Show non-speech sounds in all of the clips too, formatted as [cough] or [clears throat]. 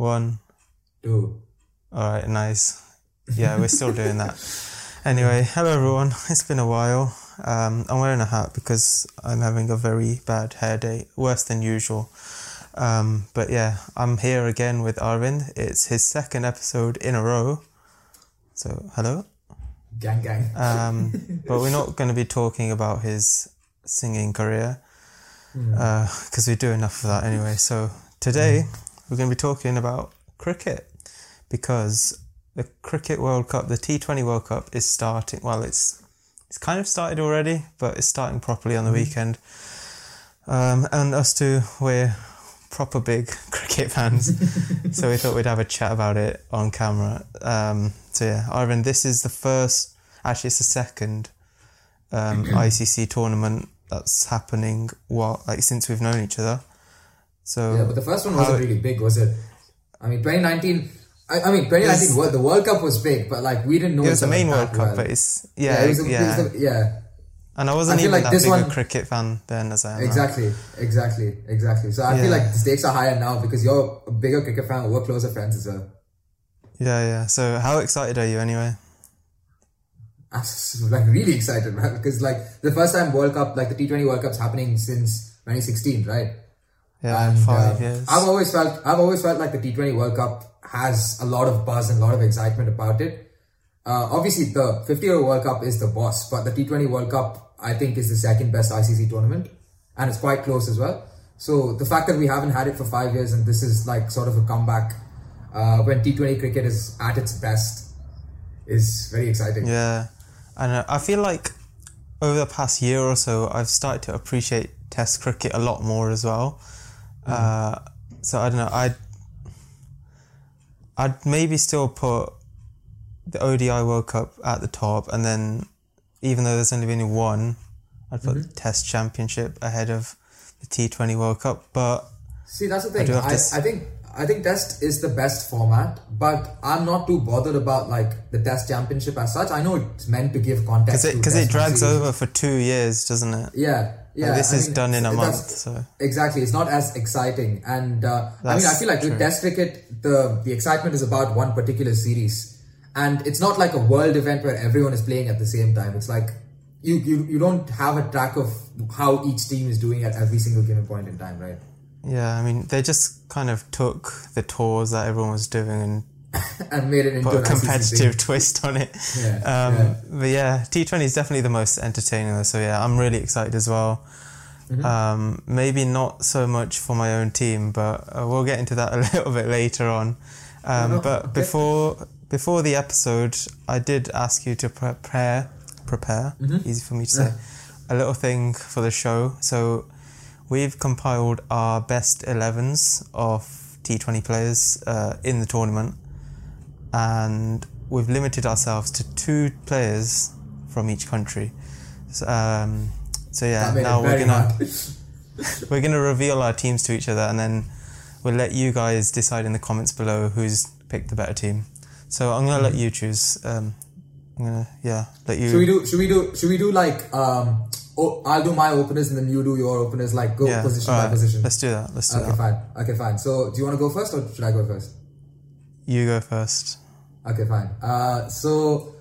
One. Two. All right, nice. Yeah, we're [laughs] still doing that. Anyway, hello everyone. It's been a while. Um, I'm wearing a hat because I'm having a very bad hair day, worse than usual. Um, but yeah, I'm here again with Arvind. It's his second episode in a row. So, hello. Gang, gang. Um, [laughs] but we're not going to be talking about his singing career because we do enough of that anyway. So, today we're going to be talking about cricket because the Cricket World Cup, the T20 World Cup, is starting. Well, it's it's kind of started already, but it's starting properly on the weekend. Um, and us two, we're proper big [laughs] cricket fans, [laughs] so we thought we'd have a chat about it on camera. Um, so yeah, Arvind, this is the first. Actually, it's the second um, [clears throat] ICC tournament that's happening. What like since we've known each other. So Yeah, but the first one wasn't really big, was it? I mean, 2019. I, I mean, 2019. Yes. The World Cup was big, but like we didn't know it was the main World Cup, well. but it's yeah, yeah, it was the- it yeah. was the- yeah. and I wasn't I even like that big one- a cricket fan then as I am. now. Exactly, exactly, exactly. So I feel like the stakes are higher now because you're a bigger cricket fan. We're closer friends as well. Yeah, yeah. So how excited are you anyway? I'm [laughs] like really excited, man, because like the first time World Cup, like the T20 World Cup's happening since 2016, right? Yeah, And, five uh, years. I've always felt I've always felt like the T20 World Cup has a lot of buzz and a lot of excitement about it. Uh, obviously, the 50 year World Cup is the boss, but the T20 World Cup I think is the second best ICC tournament, and it's quite close as well. So the fact that we haven't had it for five years and this is like sort of a comeback uh, when T20 cricket is at its best is very exciting. Yeah, and uh, I feel like over the past year or so, I've started to appreciate Test cricket a lot more as well. Uh, so I don't know. I'd I'd maybe still put the ODI World Cup at the top, and then even though there's only been one, I'd put Mm-hmm. the Test Championship ahead of the T20 World Cup. But See, that's the thing. I, to s- I think I think Test is the best format, but I'm not too bothered about like the Test Championship as such. I know it's meant to give context because it it drags over for two years, doesn't it? Yeah, yeah. This I is mean, done in a month, so Exactly, it's not as exciting, and uh, I mean, I feel like true. with Test cricket, the the excitement is about one particular series, and it's not like a world event where everyone is playing at the same time. It's like you you, you don't have a track of how each team is doing at every single given point in time, right? yeah. I mean, they just kind of took the tours that everyone was doing and [laughs] And made it into put a competitive twist on it. Yeah, [laughs] Um, yeah. But yeah, T20 is definitely the most entertaining. Though, so yeah, I'm really excited as well. Mm-hmm. Um, maybe not so much for my own team, but uh, we'll get into that [laughs] a little bit later on. Um, Oh, but okay. before before the episode, I did ask you to prepare prepare Mm-hmm. easy for me to say a little thing for the show. So we've compiled our best 11s of T20 players uh, in the tournament, and we've limited ourselves to two players from each country. So, um, so yeah, now we're gonna [laughs] [laughs] we're gonna reveal our teams to each other, and then we'll let you guys decide in the comments below who's picked the better team. So I'm gonna let you choose. Um, I'm gonna yeah let you. Should we do? Should we do? Should we do like? Um, oh, I'll do my openers and then you do your openers. Like go yeah, position by alright, position. Let's do that. Let's do Okay, that. fine. Okay, fine. So, do you want to go first or should I go first? You go first. Okay, fine. Uh, so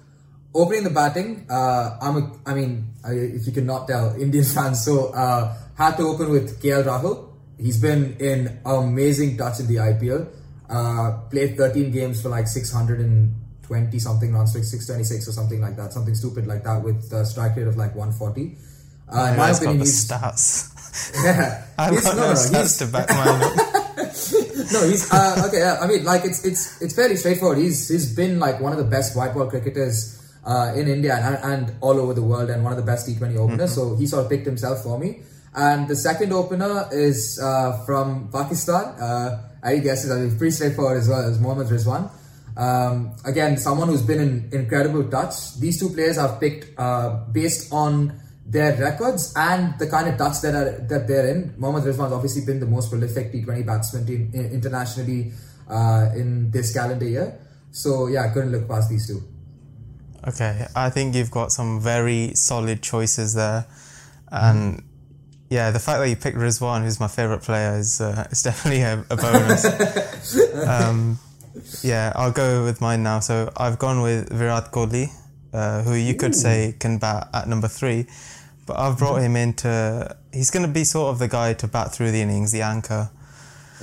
opening the batting, uh, I'm a, I mean, I, if you cannot tell, [laughs] Indian fan. So uh, had to open with KL Rahul. He's been in amazing touch in the IPL. Uh, played 13 games for like 620 something runs, like 626 or something like that, something stupid like that, with a strike rate of like 140. Uh, in my I've got opinion, the he's stats. [laughs] yeah, [laughs] I've got no, no, no, stats he's, to back mine up. [laughs] no, he's uh, okay. Yeah, I mean, like it's it's it's fairly straightforward. He's he's been like one of the best white ball cricketers uh, in India and, and all over the world, and one of the best T20 openers. So he sort of picked himself for me. And the second opener is uh, from Pakistan. Uh, I guess it's uh, pretty straightforward as well. as Mohammad Rizwan. Um, again, someone who's been in incredible touch. These two players I've picked uh, based on their records and the kind of touch that are that they're in. Mohammad Rizwan's obviously been the most prolific T20 batsman in- internationally uh, in this calendar year. So yeah, I couldn't look past these two. Okay, I think you've got some very solid choices there, and yeah, the fact that you picked Rizwan, who's my favorite player, is uh, [laughs] is definitely a, a bonus. [laughs] um, yeah, I'll go with mine now. So I've gone with Virat Kohli, uh, who you could say can bat at number three, but I've brought him into. He's going to be sort of the guy to bat through the innings, the anchor.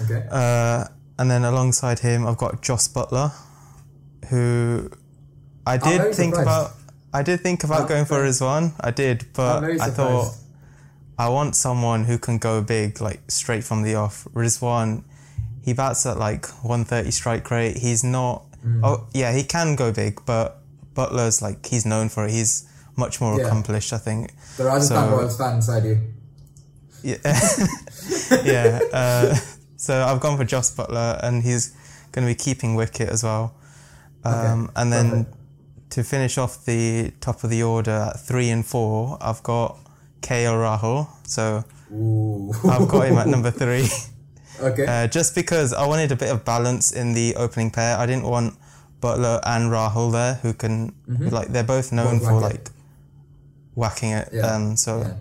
Okay. Uh, and then alongside him, I've got Jos Buttler, who I did think surprised. about. I did think about I'm going for Rizwan. I did, but I thought. I want someone who can go big, like straight from the off. Rizwan, he bats at like 130 strike rate. He's not. Mm. Oh yeah, he can go big, but Buttler's like he's known for it. He's much more Yeah. accomplished, I think. The Rajasthan So- Royals fan inside you. Yeah, [laughs] yeah. Uh, so I've gone for Jos Buttler, and he's going to be keeping wicket as well. Um, Okay, and then perfect. to finish off the top of the order at three and four, I've got KL Rahul. So Ooh. I've got him at number [laughs] three. okay. Uh, just because I wanted a bit of balance in the opening pair. I didn't want Buttler and Rahul there, who can like they're both known Both for like whacking it. Yeah, Um, so yeah.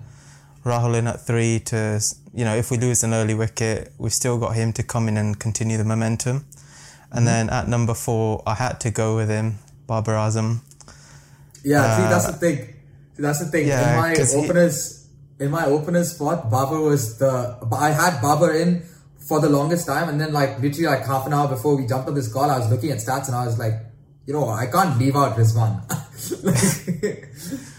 Rahul in at three to you know if we lose an early wicket, we've still got him to come in and continue the momentum. And Mm-hmm. then at number four, I had to go with him, Babar Azam. Yeah, see, Uh, that's the thing. See, that's the thing. yeah, in my 'cause he- openers, in my openers spot, Babar was the. I had Babar in for the longest time, and then like literally like half an hour before we jumped on this call, I was looking at stats, and I was like, you know, I can't leave out Rizwan. [laughs]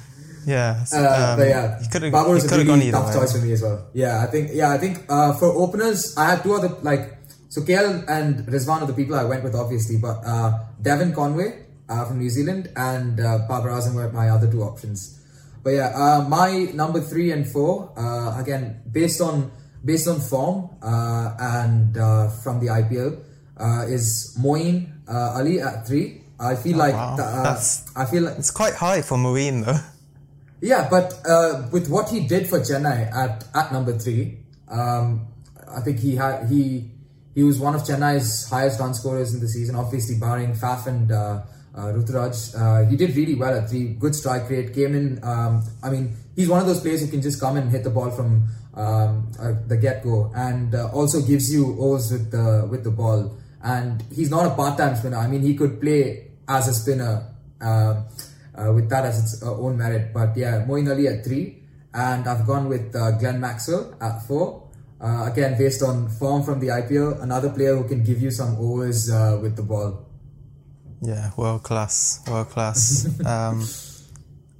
Yeah, so, Uh, um, but yeah, he could have Babar was a really tough way. choice for me as well. Yeah, I think yeah, I think uh, for openers, I had two other like so KL and Rizwan are the people I went with obviously, but uh, Devon Conway uh, from New Zealand and uh, Babar Azam were my other two options. But yeah, uh, my number three and four uh, again based on based on form uh, and uh, from the IPL uh, is Moeen uh, Ali at three. I feel like Oh, wow. the, uh, I feel like It's quite high for Moeen though. Yeah, but uh, with what he did for Chennai at, at number three, um, I think he had he he was one of Chennai's highest run scorers in the season. Obviously, barring Faf and uh, uh, uh, he did really well at three. Good strike rate. Came in. Um, I mean, he's one of those players who can just come and hit the ball from um, uh, the get go, and uh, also gives you overs with the with the ball. And he's not a part time spinner. I mean, he could play as a spinner. Uh, with that as its uh, own merit. But yeah, Moeen Ali at three, and I've gone with uh, Glenn Maxwell at four. Uh, again, based on form from the IPL, another player who can give you some overs uh, with the ball. Yeah, world class, world class. [laughs] um,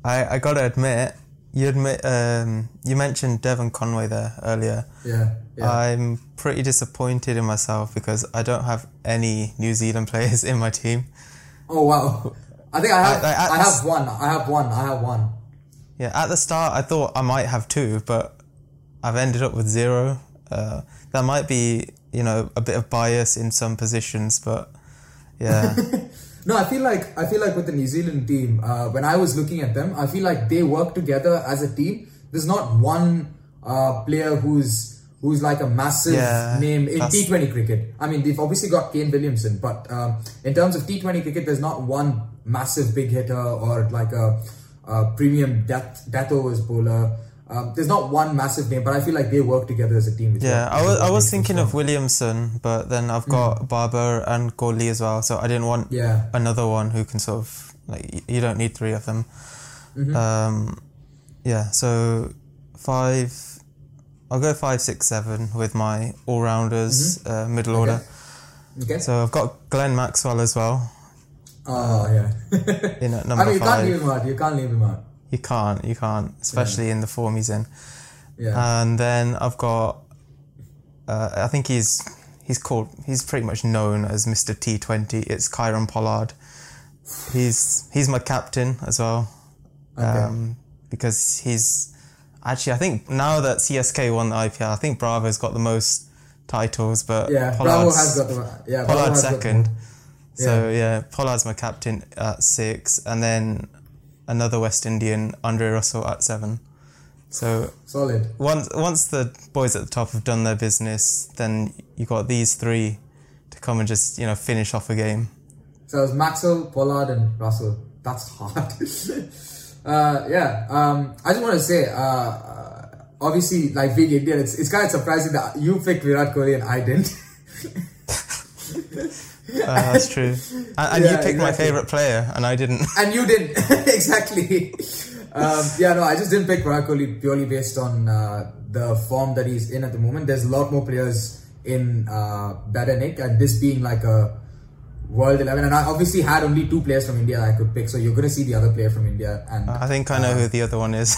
I I gotta admit, you admit um, you mentioned Devon Conway there earlier. Yeah, yeah. I'm pretty disappointed in myself because I don't have any New Zealand [laughs] players in my team. oh wow! I think I have. I- have one. I have one. I have one. Yeah, at the start I thought I might have two, but I've ended up with zero. Uh, that might be, you know, a bit of bias in some positions, but yeah, [laughs] No, I feel like I feel like with the New Zealand team, uh, when I was looking at them, I feel like they work together as a team. There's not one uh, player who's who's like a massive Yeah, name in that's- T20 cricket. I mean, they've obviously got Kane Williamson, but um, in terms of T20 cricket, there's not one massive big hitter or like a, a premium death death overs bowler. Um, there's not one massive name, but I feel like they work together as a team. yeah. I was I was thinking of. Williamson, but then I've got Babar and Kohli as well, so I didn't want Yeah. another one who can sort of like you don't need three of them. Mm-hmm. Um, yeah, so five. I'll go five, six, seven with my all rounders, uh, middle order. Mm-hmm. Okay. So I've got Glenn Maxwell as well oh yeah. in at number I mean, you can't leave him out. You can't leave him out. You can't, you can't, especially in the form he's in. Yeah. And then I've got, uh, I think he's he's called he's pretty much known as Mr. T20. It's Kieron Pollard. He's he's my captain as well, um, because he's actually I think now that CSK won the IPL, I think Bravo's got the most titles, but Yeah, Bravo Pollard's- has got the yeah. Bravo Pollard's has got second. So yeah, Pollard's my captain at six, and then another West Indian, Andre Russell at seven. So solid. once once the boys at the top have done their business, then you got these three to come and just you know finish off a game. So it's was Maxwell, Pollard, and Russell. That's hard. [laughs] uh, yeah. Um, I just want to say, uh, uh, obviously, like being Indian, it's, it's kind of surprising that you picked Virat Kohli and I didn't. [laughs] [laughs] Uh, that's true. [laughs] And, and Yeah, you picked my favorite player, and I didn't. [laughs] and you didn't [laughs] exactly. Um, yeah, no, I just didn't pick Virat Kohli purely based on uh, the form that he's in at the moment. There's a lot more players in uh, better Nick, and this being like a World Eleven, and I obviously had only two players from India I could pick, so you're gonna see the other player from India, and I think I know who the other one is.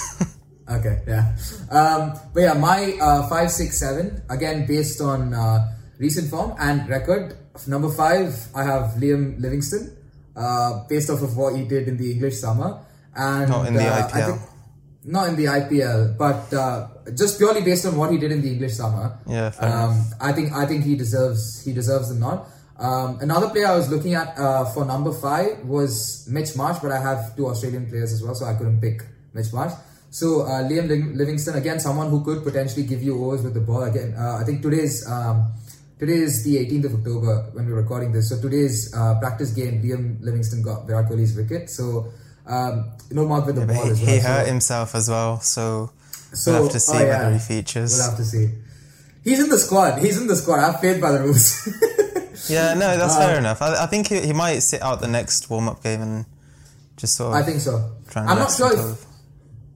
Okay, yeah. Um, but yeah, my uh, five, six, seven again based on uh, recent form and record. Number five, I have Liam Livingstone, uh, based off of what he did in the English summer, and Not in the uh, I IPL. think- not in the IPL, but uh, just purely based on what he did in the English summer. Yeah, um, I think I think he deserves he deserves the nod. Um, another player I was looking at uh, for number five was Mitch Marsh, but I have two Australian players as well, so I couldn't pick Mitch Marsh. So uh, Liam Livingstone again, someone who could potentially give you overs with the ball. Again, uh, I think today's um, today is the 18th of October when we're recording this. So today's uh, practice game, Liam Livingstone got Virat Kohli's wicket. So um, no mark with the But ball he, as well. he so- hurt himself as well, so, so, we'll have to see oh, yeah. whether he features. We'll have to see. He's in the squad. He's in the squad. I've played by the rules. [laughs] Yeah, no, that's Uh, fair enough. I, I think he, he might sit out the next warm up game and just sort of I think so. try and I'm not sure if.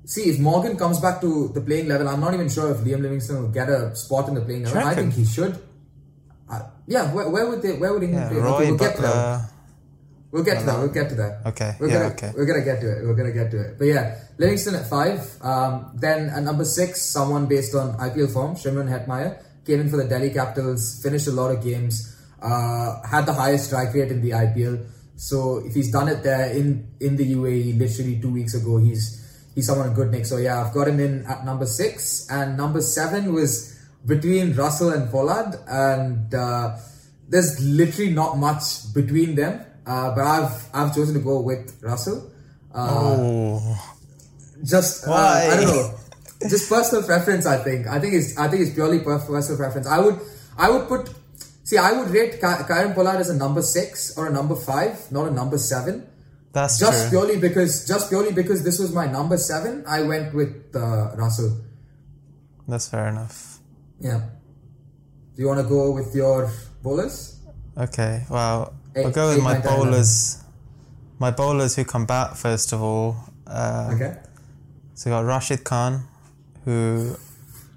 See, if Morgan comes back to the playing level, I'm not even sure if Liam Livingstone will get a spot in the playing level. I think he should. Uh, yeah, where, where would they? Where would England yeah, play? Roy okay, we'll get to that. We'll get to that. We'll get to that. Okay, We're yeah, gonna, okay. We're gonna get to it. We're gonna get to it. But yeah, Livingstone at five. Um, then at number six, someone based on IPL form, Shimron Hetmyer, came in for the Delhi Capitals, finished a lot of games, uh, had the highest strike rate in the IPL. So if he's done it there in in the UAE, literally two weeks ago, he's he's someone good nick. So yeah, I've got him in at number six, and number seven was between Russell and Pollard, and uh, there's literally not much between them. Uh, but I've I've chosen to go with Russell. Uh, Oh, just uh, Why? I don't know, just personal preference. I think I think it's I think it's purely personal preference. I would I would put see I would rate Ky- Kieron Pollard as a number six or a number five, not a number seven. that's Just true. purely because just purely because this was my number seven, I went with uh, Russell. That's fair enough. Yeah. Do you want to go with your bowlers? Okay, well, Eight- I'll go with my nine, bowlers. My bowlers who come back first of all. Um, Okay. So we got Rashid Khan, who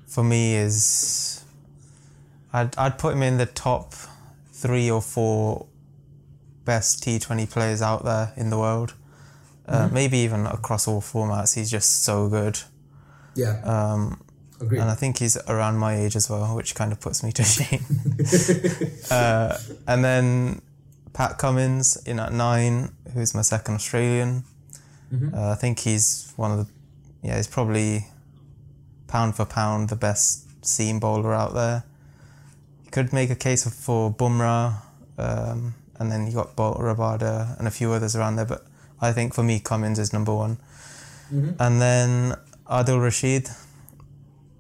for me is I'd I'd put him in the top three or four best T Twenty players out there in the world. Uh, maybe even across all formats. He's just so good. Yeah. Um, Agreed. and I think he's around my age as well, which kind of puts me to [laughs] shame. [laughs] uh, and then Pat Cummins in at nine, who's my second Australian. Uh, I think he's one of the, yeah, he's probably pound for pound the best seam bowler out there. You could make a case for Bumrah, um, and then you got Boult Rabada and a few others around there, but I think for me Cummins is number one. And then Adil Rashid,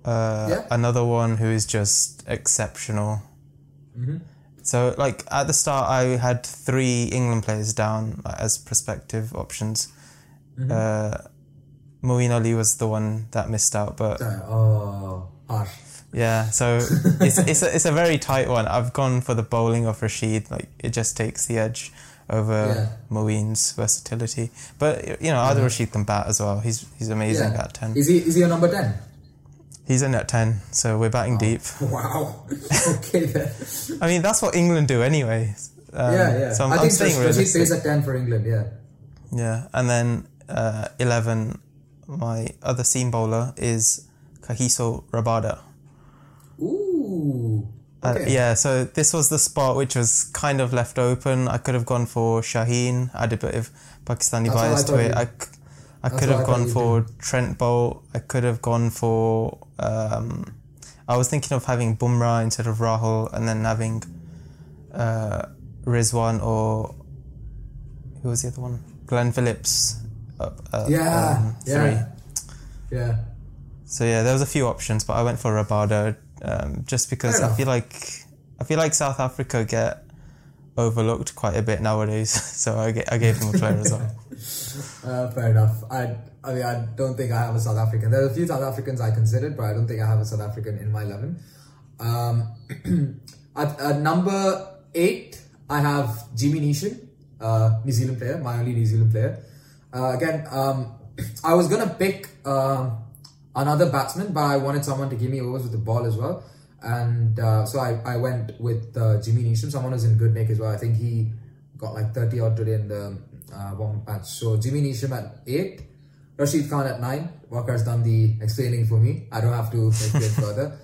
uh, Yeah. another one who is just exceptional. So, like at the start, I had three England players down as prospective options. Uh, Moeen Ali was the one that missed out, but Uh, oh, harsh. yeah. So [laughs] it's it's a, it's a very tight one. I've gone for the bowling of Rashid. Like it just takes the edge over Yeah. Moeen's versatility. But you know, Adil Rashid can bat as well. He's he's amazing Yeah. at ten. Is he is he your number ten? He's in at ten, so we're batting deep. [laughs] Wow. okay then. [laughs] I mean, that's what England do anyway. Um, yeah, yeah. So I'm, I think Rashid plays at ten for England. Yeah. Yeah, and then uh, eleven, my other seam bowler is Kagiso Rabada. Ooh. Uh, Okay. yeah, so this was the spot which was kind of left open. I could have gone for Shaheen, added a bit of Pakistani That's I bias to it. you- I, I That's could have I gone for Trent Boult. I could have gone for. Um, I was thinking of having Bumrah instead of Rahul, and then having uh, Rizwan or who was the other one? Glenn Phillips. Up, uh, Yeah. um, yeah. Yeah. So yeah, there was a few options, but I went for Rabada um, just because Fair I feel like I feel like South Africa get overlooked quite a bit nowadays. [laughs] So I, I gave him a player as well. [laughs] Uh, fair enough. I I mean, I don't think I have a South African. There are a few South Africans I considered, but I don't think I have a South African in my 11. Um, [clears throat] at, at, number 8, I have Jimmy Neesham, uh, New Zealand player, my only New Zealand player. Uh, again, um, [clears throat] I was going to pick uh, another batsman, but I wanted someone to give me overs with the ball as well. And uh, so I, I went with uh, Jimmy Neesham, someone who's in good nick as well. I think he got like 30 odd today in the uh, warm match. So Jimmy Neesham at 8, Rashid Khan at 9. Waqar's done the explaining for me. I don't have to explain [laughs] further.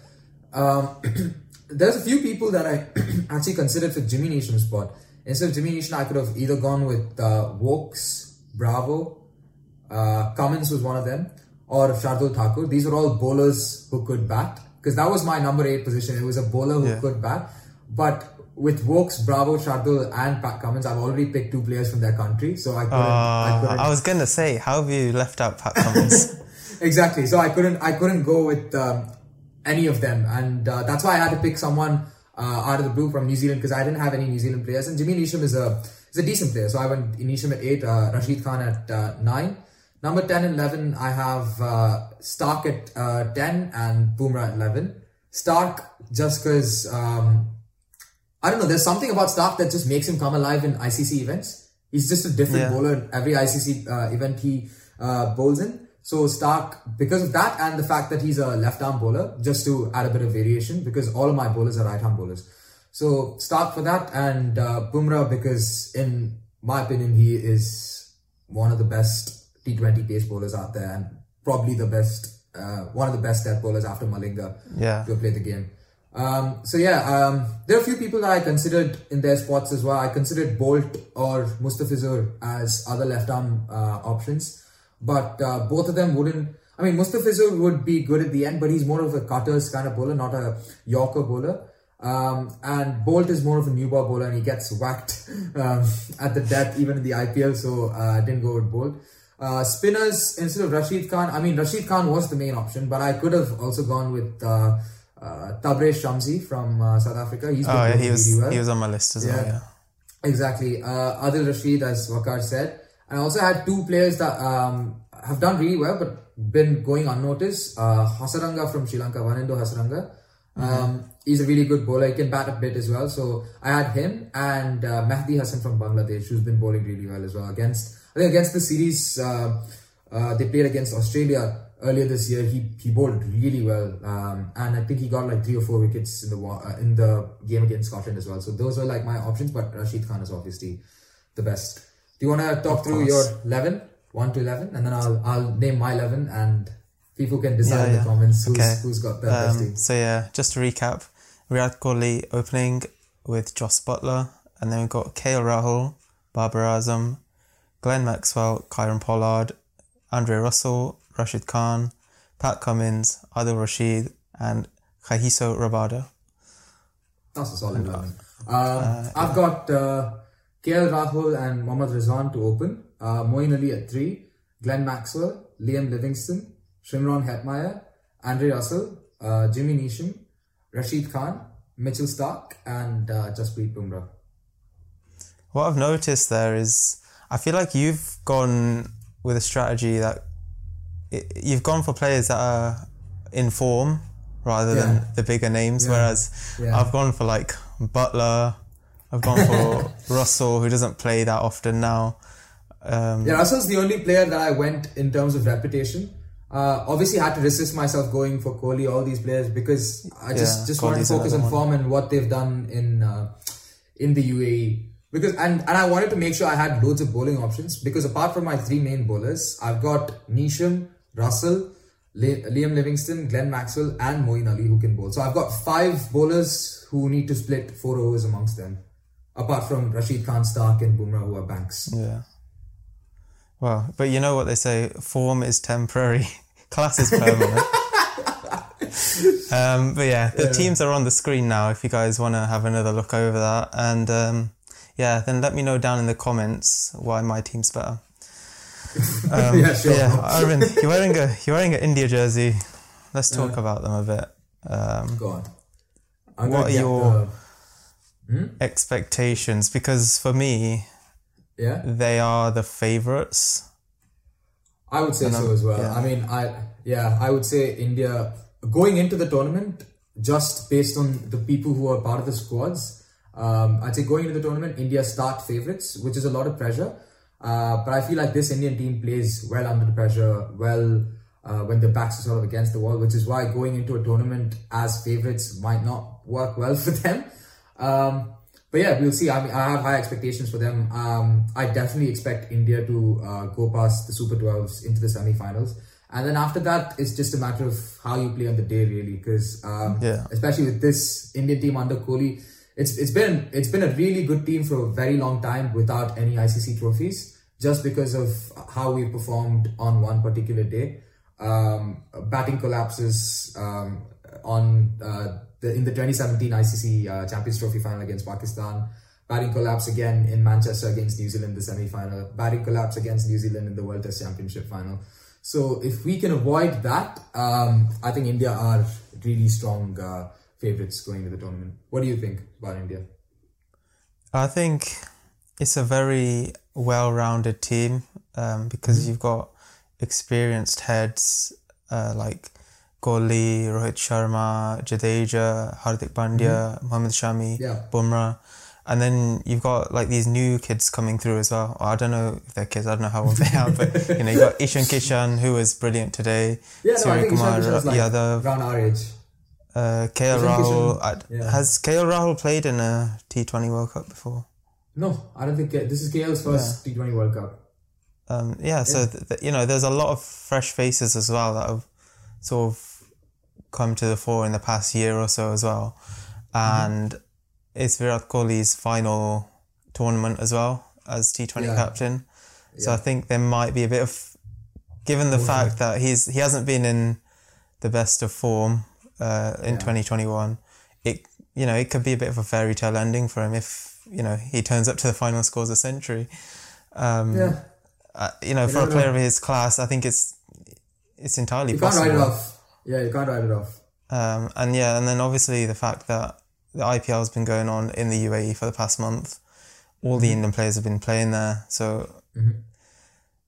Um, [clears throat] there's a few people that I [clears throat] actually considered for Jimmy Neesham's spot. Instead of Jimmy Neesham, I could have either gone with uh, Woakes, Bravo, uh, Cummins was one of them, or Shardul Thakur. These are all bowlers who could bat. Because that was my number 8 position. It was a bowler who yeah. could bat. But with Woakes, Bravo, Shardul, and Pat Cummins, I've already picked two players from their country, so I couldn't. Uh, I, couldn't I, was gonna say, how have you left out Pat Cummins? [laughs] exactly. So I couldn't. I couldn't go with um, any of them, and uh, that's why I had to pick someone uh, out of the blue from New Zealand because I didn't have any New Zealand players. And Jimmy Neesham is a is a decent player, so I went Neesham at eight, uh, Rashid Khan at uh, nine. Number 10 and 11, I have uh, Starc at uh, 10 and Bumrah at 11. Starc, just because um, I don't know. There's something about Starc that just makes him come alive in ICC events. He's just a different yeah. bowler in every ICC uh, event he uh, bowls in. So Starc, because of that and the fact that he's a left arm bowler, just to add a bit of variation, because all of my bowlers are right arm bowlers. So Starc for that and uh, Bumrah because in my opinion he is one of the best T20 pace bowlers out there and probably the best, uh, one of the best death bowlers after Malinga yeah. to play the game. Um, so yeah, um, there are a few people that I considered in their spots as well. I considered Boult or Mustafizur as other left arm uh, options, but uh, both of them wouldn't. I mean, Mustafizur would be good at the end, but he's more of a cutters kind of bowler, not a Yorker bowler. Um, and Boult is more of a new ball bowler, and he gets whacked [laughs] um, at the death even in the IPL. So uh, I didn't go with Boult. Uh, spinners instead of Rashid Khan. I mean, Rashid Khan was the main option, but I could have also gone with. Uh, Shamsi from uh, South Africa. He's been oh, yeah, he was really well. he was on my list as yeah. well. Yeah, exactly. Uh, Adil Rashid, as Waqar said, and I also had two players that um, have done really well but been going unnoticed. Uh, Hasaranga from Sri Lanka, Wanindu Hasaranga. Mm-hmm. Um, he's a really good bowler. He can bat a bit as well. So I had him and uh, Mehidy Hasan from Bangladesh, who's been bowling really well as well. Against I think against the series uh, uh, they played against Australia earlier this year, he he bowled really well, um, and I think he got like three or four wickets in the uh, in the game against Scotland as well. So those are like my options, but Rashid Khan is obviously the best. Do you want to talk through your eleven, one to eleven, and then I'll I'll name my eleven, and people can decide yeah, in the comments who's okay. who's got the um, best team. So yeah, just to recap, Virat Kohli opening with Jos Buttler, and then we've got KL Rahul, Babar Azam, Glenn Maxwell, Kieron Pollard, Andre Russell, Rashid Khan, Pat Cummins, Adil Rashid, and Kagiso Rabada. That's a solid one. Uh, uh, I've got uh, KL Rahul and Mohammad Rizwan to open. Uh, Moeen Ali at 3, Glenn Maxwell, Liam Livingstone, Shimron Hetmyer, Andre Russell, uh, Jimmy Neesham, Rashid Khan, Mitchell Starc, and uh, Jasprit Bumrah. What I've noticed there is I feel like you've gone with a strategy that you've gone for players that are in form rather yeah. than the bigger names. Yeah. Whereas yeah. I've gone for like Buttler, I've gone for [laughs] Russell, who doesn't play that often now. Um, yeah, Russell's the only player that I went in terms of reputation. Uh, obviously, I had to resist myself going for Kohli, all these players, because I just just wanted to focus on form and what they've done in uh, in the UAE. Because and and I wanted to make sure I had loads of bowling options because apart from my three main bowlers, I've got Neesham, Russell, Liam Livingstone, Glenn Maxwell, and Moeen Ali who can bowl. So I've got five bowlers who need to split four overs amongst them, apart from Rashid Khan, Starc, and Bumrah who are banks. Yeah. Well, but you know what they say: form is temporary, [laughs] class is permanent. [laughs] um, but yeah, the yeah. teams are on the screen now. If you guys want to have another look over that, and um, yeah, then let me know down in the comments why my team's better. Um, [laughs] yeah, sure. Yeah, Arvind, you're wearing a you're wearing an India jersey. Let's talk about them a bit. Um, Go on. I'm what are your the... hmm? expectations? Because for me, yeah, they are the favorites. I would say And so I'm- as well. yeah. I mean, I yeah, I would say India going into the tournament just based on the people who are part of the squads. Um, I'd say going into the tournament, India start favorites, which is a lot of pressure. Uh, but I feel like this Indian team plays well under the pressure, well uh, when the backs are sort of against the wall, which is why going into a tournament as favorites might not work well for them. Um, but yeah, we'll see. I mean, I have high expectations for them. Um, I definitely expect India to uh, go past the Super 12s into the semi-finals, and then after that, it's just a matter of how you play on the day, really. Because um, Yeah. especially with this Indian team under Kohli, it's it's been it's been a really good team for a very long time without any ICC trophies, just because of how we performed on one particular day. Um, batting collapses um, on uh, the, in the 2017 ICC uh, Champions Trophy final against Pakistan. Batting collapse again in Manchester against New Zealand, the semi-final. Batting collapse against New Zealand in the World Test Championship final. So if we can avoid that, um, I think India are really strong uh, favorites going to the tournament. What do you think about India? I think it's a very well-rounded team um, because you've got experienced heads uh, like Kohli, Rohit Sharma, Jadeja, Hardik Pandya, Mohammad Shami, Yeah. Bumrah, and then you've got like these new kids coming through as well. I don't know if they're kids. I don't know how old they are, but [laughs] you know you got Ishan Kishan who was brilliant today. Yeah, no, I Surya think Ishan Kumar Kishan's like Yadav, around our age. uh, KL Ishan Rahul. Yeah. Has KL Rahul played in a T20 World Cup before? No, I don't think this is KL's first T20 World Cup. Um, yeah, so th- th- you know, there's a lot of fresh faces as well that have sort of come to the fore in the past year or so as well, and it's Virat Kohli's final tournament as well as T20 Yeah. captain. So Yeah. I think there might be a bit of, given the fact that he's he hasn't been in the best of form uh, in Yeah. 2021, it you know it could be a bit of a fairy tale ending for him if you know he turns up to the final scores a century. Um, Yeah, uh, you know, You for a player know. of his class, I think it's it's entirely you can't write possible. it off. Yeah, you can't write it off. Um, and yeah, and then obviously the fact that the IPL has been going on in the UAE for the past month, all Mm-hmm. the Indian players have been playing there, so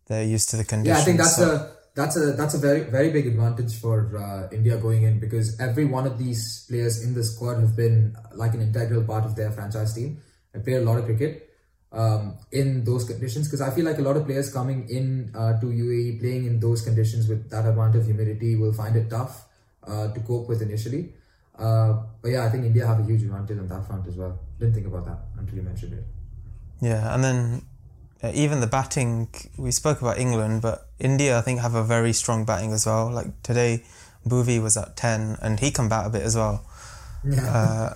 they're used to the conditions. Yeah. I think that's so- a that's a that's a very very big advantage for uh, India going in because every one of these players in the squad have been like an integral part of their franchise team and played a lot of cricket um, in those conditions. Because I feel like a lot of players coming in uh, to UAE playing in those conditions with that amount of humidity will find it tough uh, to cope with initially. Uh, but yeah, I think India have a huge advantage on that front as well. Didn't think about that until you mentioned it. Yeah, and then uh, even the batting, we spoke about England, but India, I think, have a very strong batting as well. Like today, Bhuvi was at 10, and he can bat a bit as well. Yeah. Uh,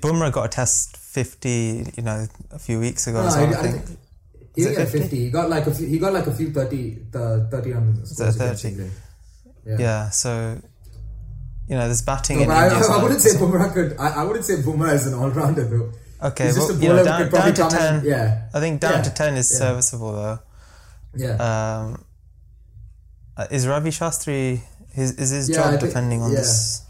Bumrah got a test 50, you know, a few weeks ago No, as I, I I think. think he got 50? 50. He got like a few. He got like a few 30, the 30 on scores 30? England. Yeah. so, you know, there's batting No, I, I wouldn't say Bumrah could. I, I wouldn't say Bumrah is an all rounder though. Okay, well, you know, down, down to 10. in- yeah. I think down Yeah, to 10 is yeah. serviceable, though. Yeah. Um, uh, is Ravi Shastri, his, is his Yeah, job depending on yeah. this?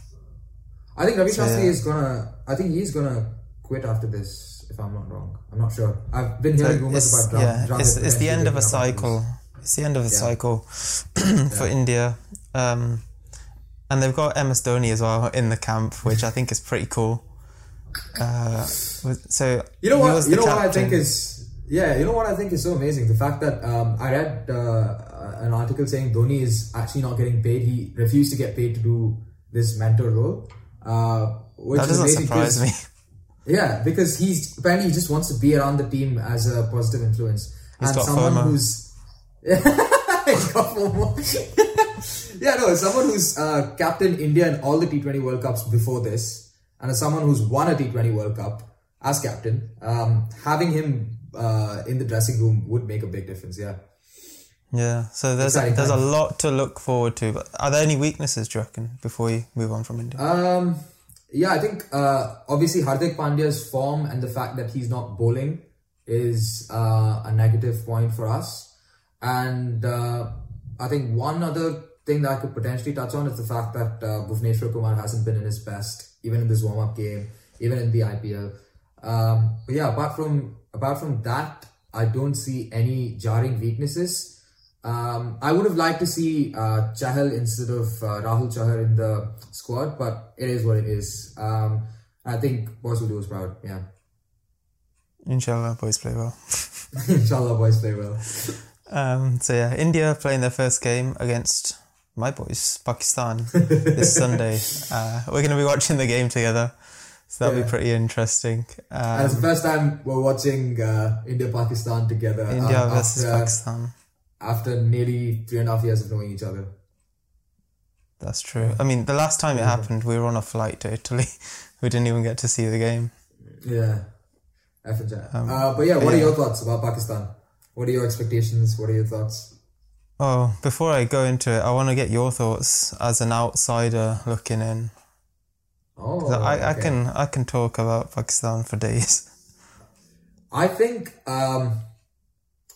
I think Ravi Shastri yeah. is gonna. I think he's gonna quit after this. If I'm not wrong, I'm not sure. I've been hearing rumors it's, about yeah, it's, it's the end of a cycle. It's the end of a Yeah. cycle [clears throat] for India. Um, and they've got MS Dhoni as well in the camp, which I think is pretty cool. Uh, so You know what? You know what I think is yeah. You know what I think is so amazing. The fact that um, I read uh, an article saying Dhoni is actually not getting paid. He refused to get paid to do this mentor role, uh, which that is doesn't surprise me. [laughs] Yeah, because he's apparently he just wants to be around the team as a positive influence He's and someone FOMO. who's [laughs] He's got FOMO. [laughs] yeah, no, someone who's uh, captained India in all the T20 World Cups before this, and as someone who's won a T20 World Cup as captain, um, having him uh, in the dressing room would make a big difference. Yeah. Yeah, so there's a, there's a lot to look forward to. But are there any weaknesses, do you reckon, before we move on from India? Um, yeah, I think uh, obviously Hardik Pandya's form and the fact that he's not bowling is uh, a negative point for us. And uh, I think one other thing that I could potentially touch on is the fact that uh, Bhuvneshwar Kumar hasn't been in his best, even in this warm up game, even in the IPL. Um, but yeah, apart from apart from that, I don't see any jarring weaknesses. Um, I would have liked to see uh, Chahal instead of uh, Rahul Chahar in the squad, but it is what it is. Um, I think boys will do us proud. Yeah. Inshallah, boys play well. [laughs] Inshallah, boys play well. Um, so yeah, India playing their first game against my boys, Pakistan, [laughs] this Sunday. Uh, we're going to be watching the game together, so that'll Yeah. be pretty interesting. And it's Um, the first time we're watching uh, India Pakistan together. uh, India versus after, Pakistan. After nearly three and a half years of knowing each other. That's true. I mean, the last time it Yeah. happened, we were on a flight to Italy. [laughs] we didn't even get to see the game. Yeah. Um, uh, but yeah, what are your thoughts about Pakistan? What are your expectations? What are your thoughts? Oh, before I go into it, I want to get your thoughts as an outsider looking in. Oh, I, I can I can talk about Pakistan for days. I think um,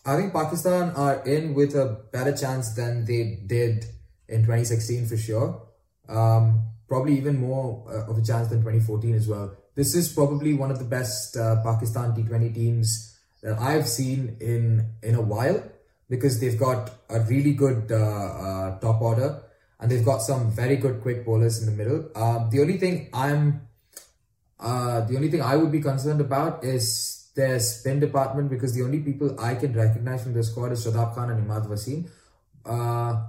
I think Pakistan are in with a better chance than they did in 2016 for sure. Um, probably even more uh, of a chance than 2014 as well. This is probably one of the best uh, Pakistan T20 teams that I've seen in in a while because they've got a really good uh, uh, top order and they've got some very good quick bowlers in the middle. Um, the only thing I'm uh, the only thing I would be concerned about is their spin department because the only people I can recognize from the squad is Shadab Khan and Imad Wasim. Uh,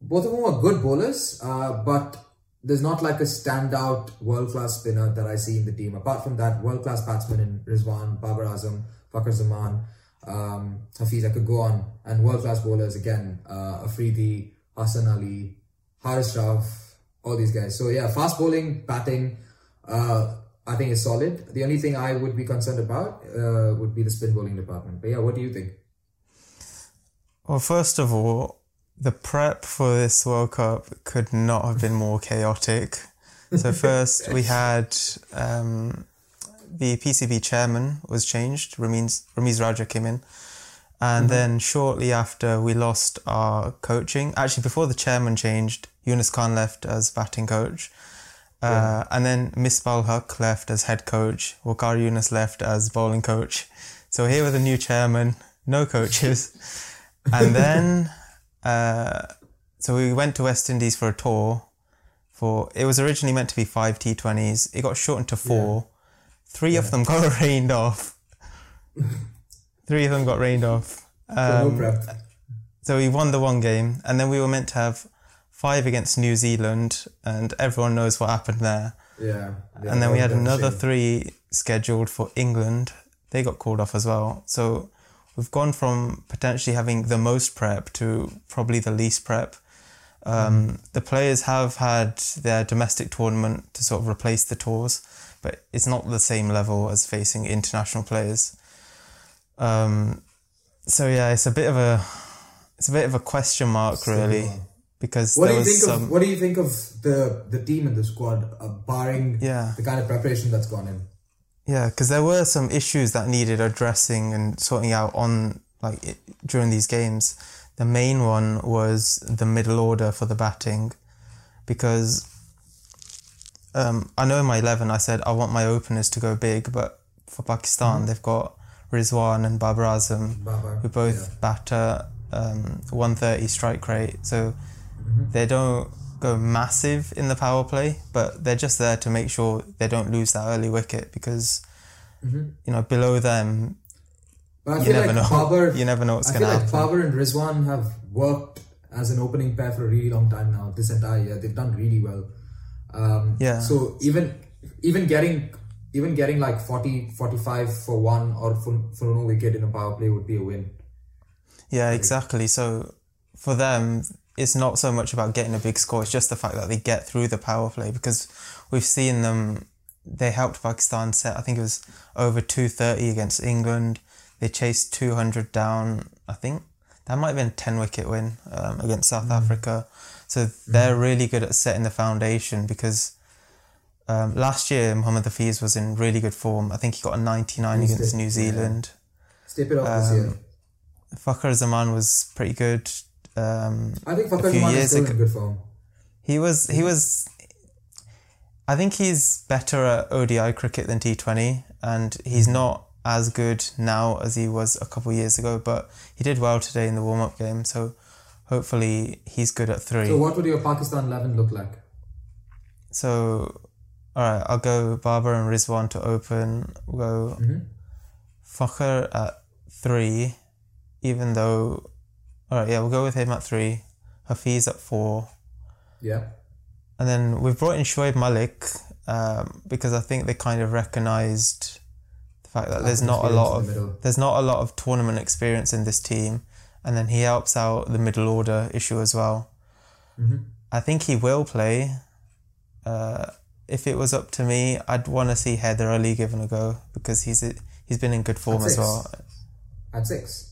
both of them are good bowlers, uh, but there's not like a standout world class spinner that I see in the team. Apart from that, world class batsmen in Rizwan, Babar Azam, Fakhar Zaman, um, Hafeez, I could go on, and world class bowlers again, uh, Afridi, Hassan Ali, Haris Rauf, all these guys. So yeah, fast bowling, batting, uh, I think is solid. The only thing I would be concerned about uh, would be the spin bowling department. But yeah, what do you think? Well, first of all, the prep for this World Cup could not have been more chaotic. So [laughs] first we had um, the PCB chairman was changed. Ramiz, Ramiz Raja came in. And then shortly after we lost our coaching, actually before the chairman changed, Younis Khan left as batting coach. Uh, and then Misbah-ul-Haq left as head coach. Waqar Younis left as bowling coach. So here with the new chairman, no coaches. [laughs] and then, uh, so we went to West Indies for a tour. For it was originally meant to be five T20s. It got shortened to four. Three of them got [laughs] rained off. Three of them got rained off. Um, so we won the one game, and then we were meant to have five against New Zealand, and everyone knows what happened there. Yeah. yeah and then we had another three scheduled for England. They got called off as well. So we've gone from potentially having the most prep to probably the least prep. Um, The players have had their domestic tournament to sort of replace the tours, but it's not the same level as facing international players. Um, so yeah, it's a bit of a it's a bit of a question mark really because What do you was think some of what do you think of the the team and the squad, uh, barring yeah the kind of preparation that's gone in? Yeah, because there were some issues that needed addressing and sorting out on like i during these games. The main one was the middle order for the batting, because um, I know in my eleven I said I want my openers to go big, but for Pakistan they've got Rizwan and Babar Azam Babar, who both yeah. batter um, 130 strike rate. So they don't go massive in the power play, but they're just there to make sure they don't lose that early wicket because Mm-hmm. you know below them But I you feel never like know. [laughs] You never know what's gonna like happen. Babar and Rizwan have worked as an opening pair for a really long time now. This entire year, they've done really well. Um, Yeah. So even even getting even getting like 40, 45 for one or for, for no wicket in a power play would be a win. Yeah, exactly. So for them, it's not so much about getting a big score; it's just the fact that they get through the power play because we've seen them. They helped Pakistan set. I think it was over two thirty against England. They chased two hundred down. I think that might have been a ten wicket win um, against South Africa. So they're really good at setting the foundation because. Um, last year, Mohammad Hafeez was in really good form. I think he got a 99 He's against New yeah. Zealand. Step it up this Um, year. Fakhar Zaman was pretty good. Um, I think few Zaman is still in good form. he was he was. I think he's better at ODI cricket than T20, and he's not as good now as he was a couple of years ago. But he did well today in the warm up game, so hopefully he's good at three. So what would your Pakistan eleven look like? So, all right, I'll go Babar and Rizwan to open. We'll go Mhm. Fakhar at three, even though. All right, yeah, we'll go with him at three. Hafeez at four, Yeah. and then we've brought in Shoaib Malik um, because I think they kind of recognised the fact that there's not a lot the of middle. there's not a lot of tournament experience in this team, and then he helps out the middle order issue as well. Mhm. I think he will play. Uh, if it was up to me, I'd want to see Haider Ali given a go because he's he's been in good form as well. At six.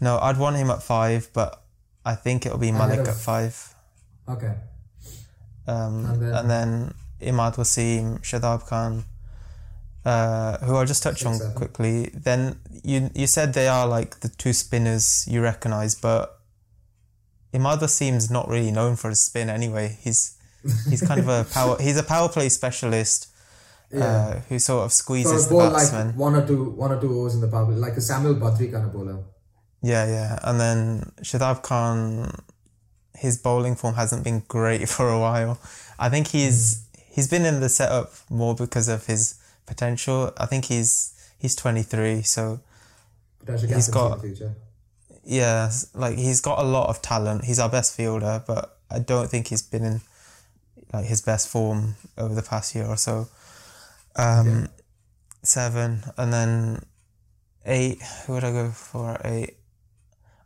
No, I'd want him at five, but I think it'll be Malik of- at five. Okay. Um, And and, then- then Imad Wasim, Shadab Khan, uh, who I'll just touch Six, on seven. quickly. Then you you said they are like the two spinners you recognise, but Imad Wasim's not really known for his spin anyway. He's he's kind of a [laughs] power. He's a power play specialist uh, who sort of squeezes a the batsman. like one or two, one or two overs in the power, play, like a Samuel Badree kind of bowler. Yeah, yeah. And then Shadab Khan, his bowling form hasn't been great [laughs] for a while. I think he's he's been in the setup more because of his potential. I think he's he's 23, so he's got- yeah, like he's got a lot of talent. He's our best fielder, but I don't think he's been in like his best form over the past year or so. Um, Okay. seven, and then eight. Who would I go for? Eight.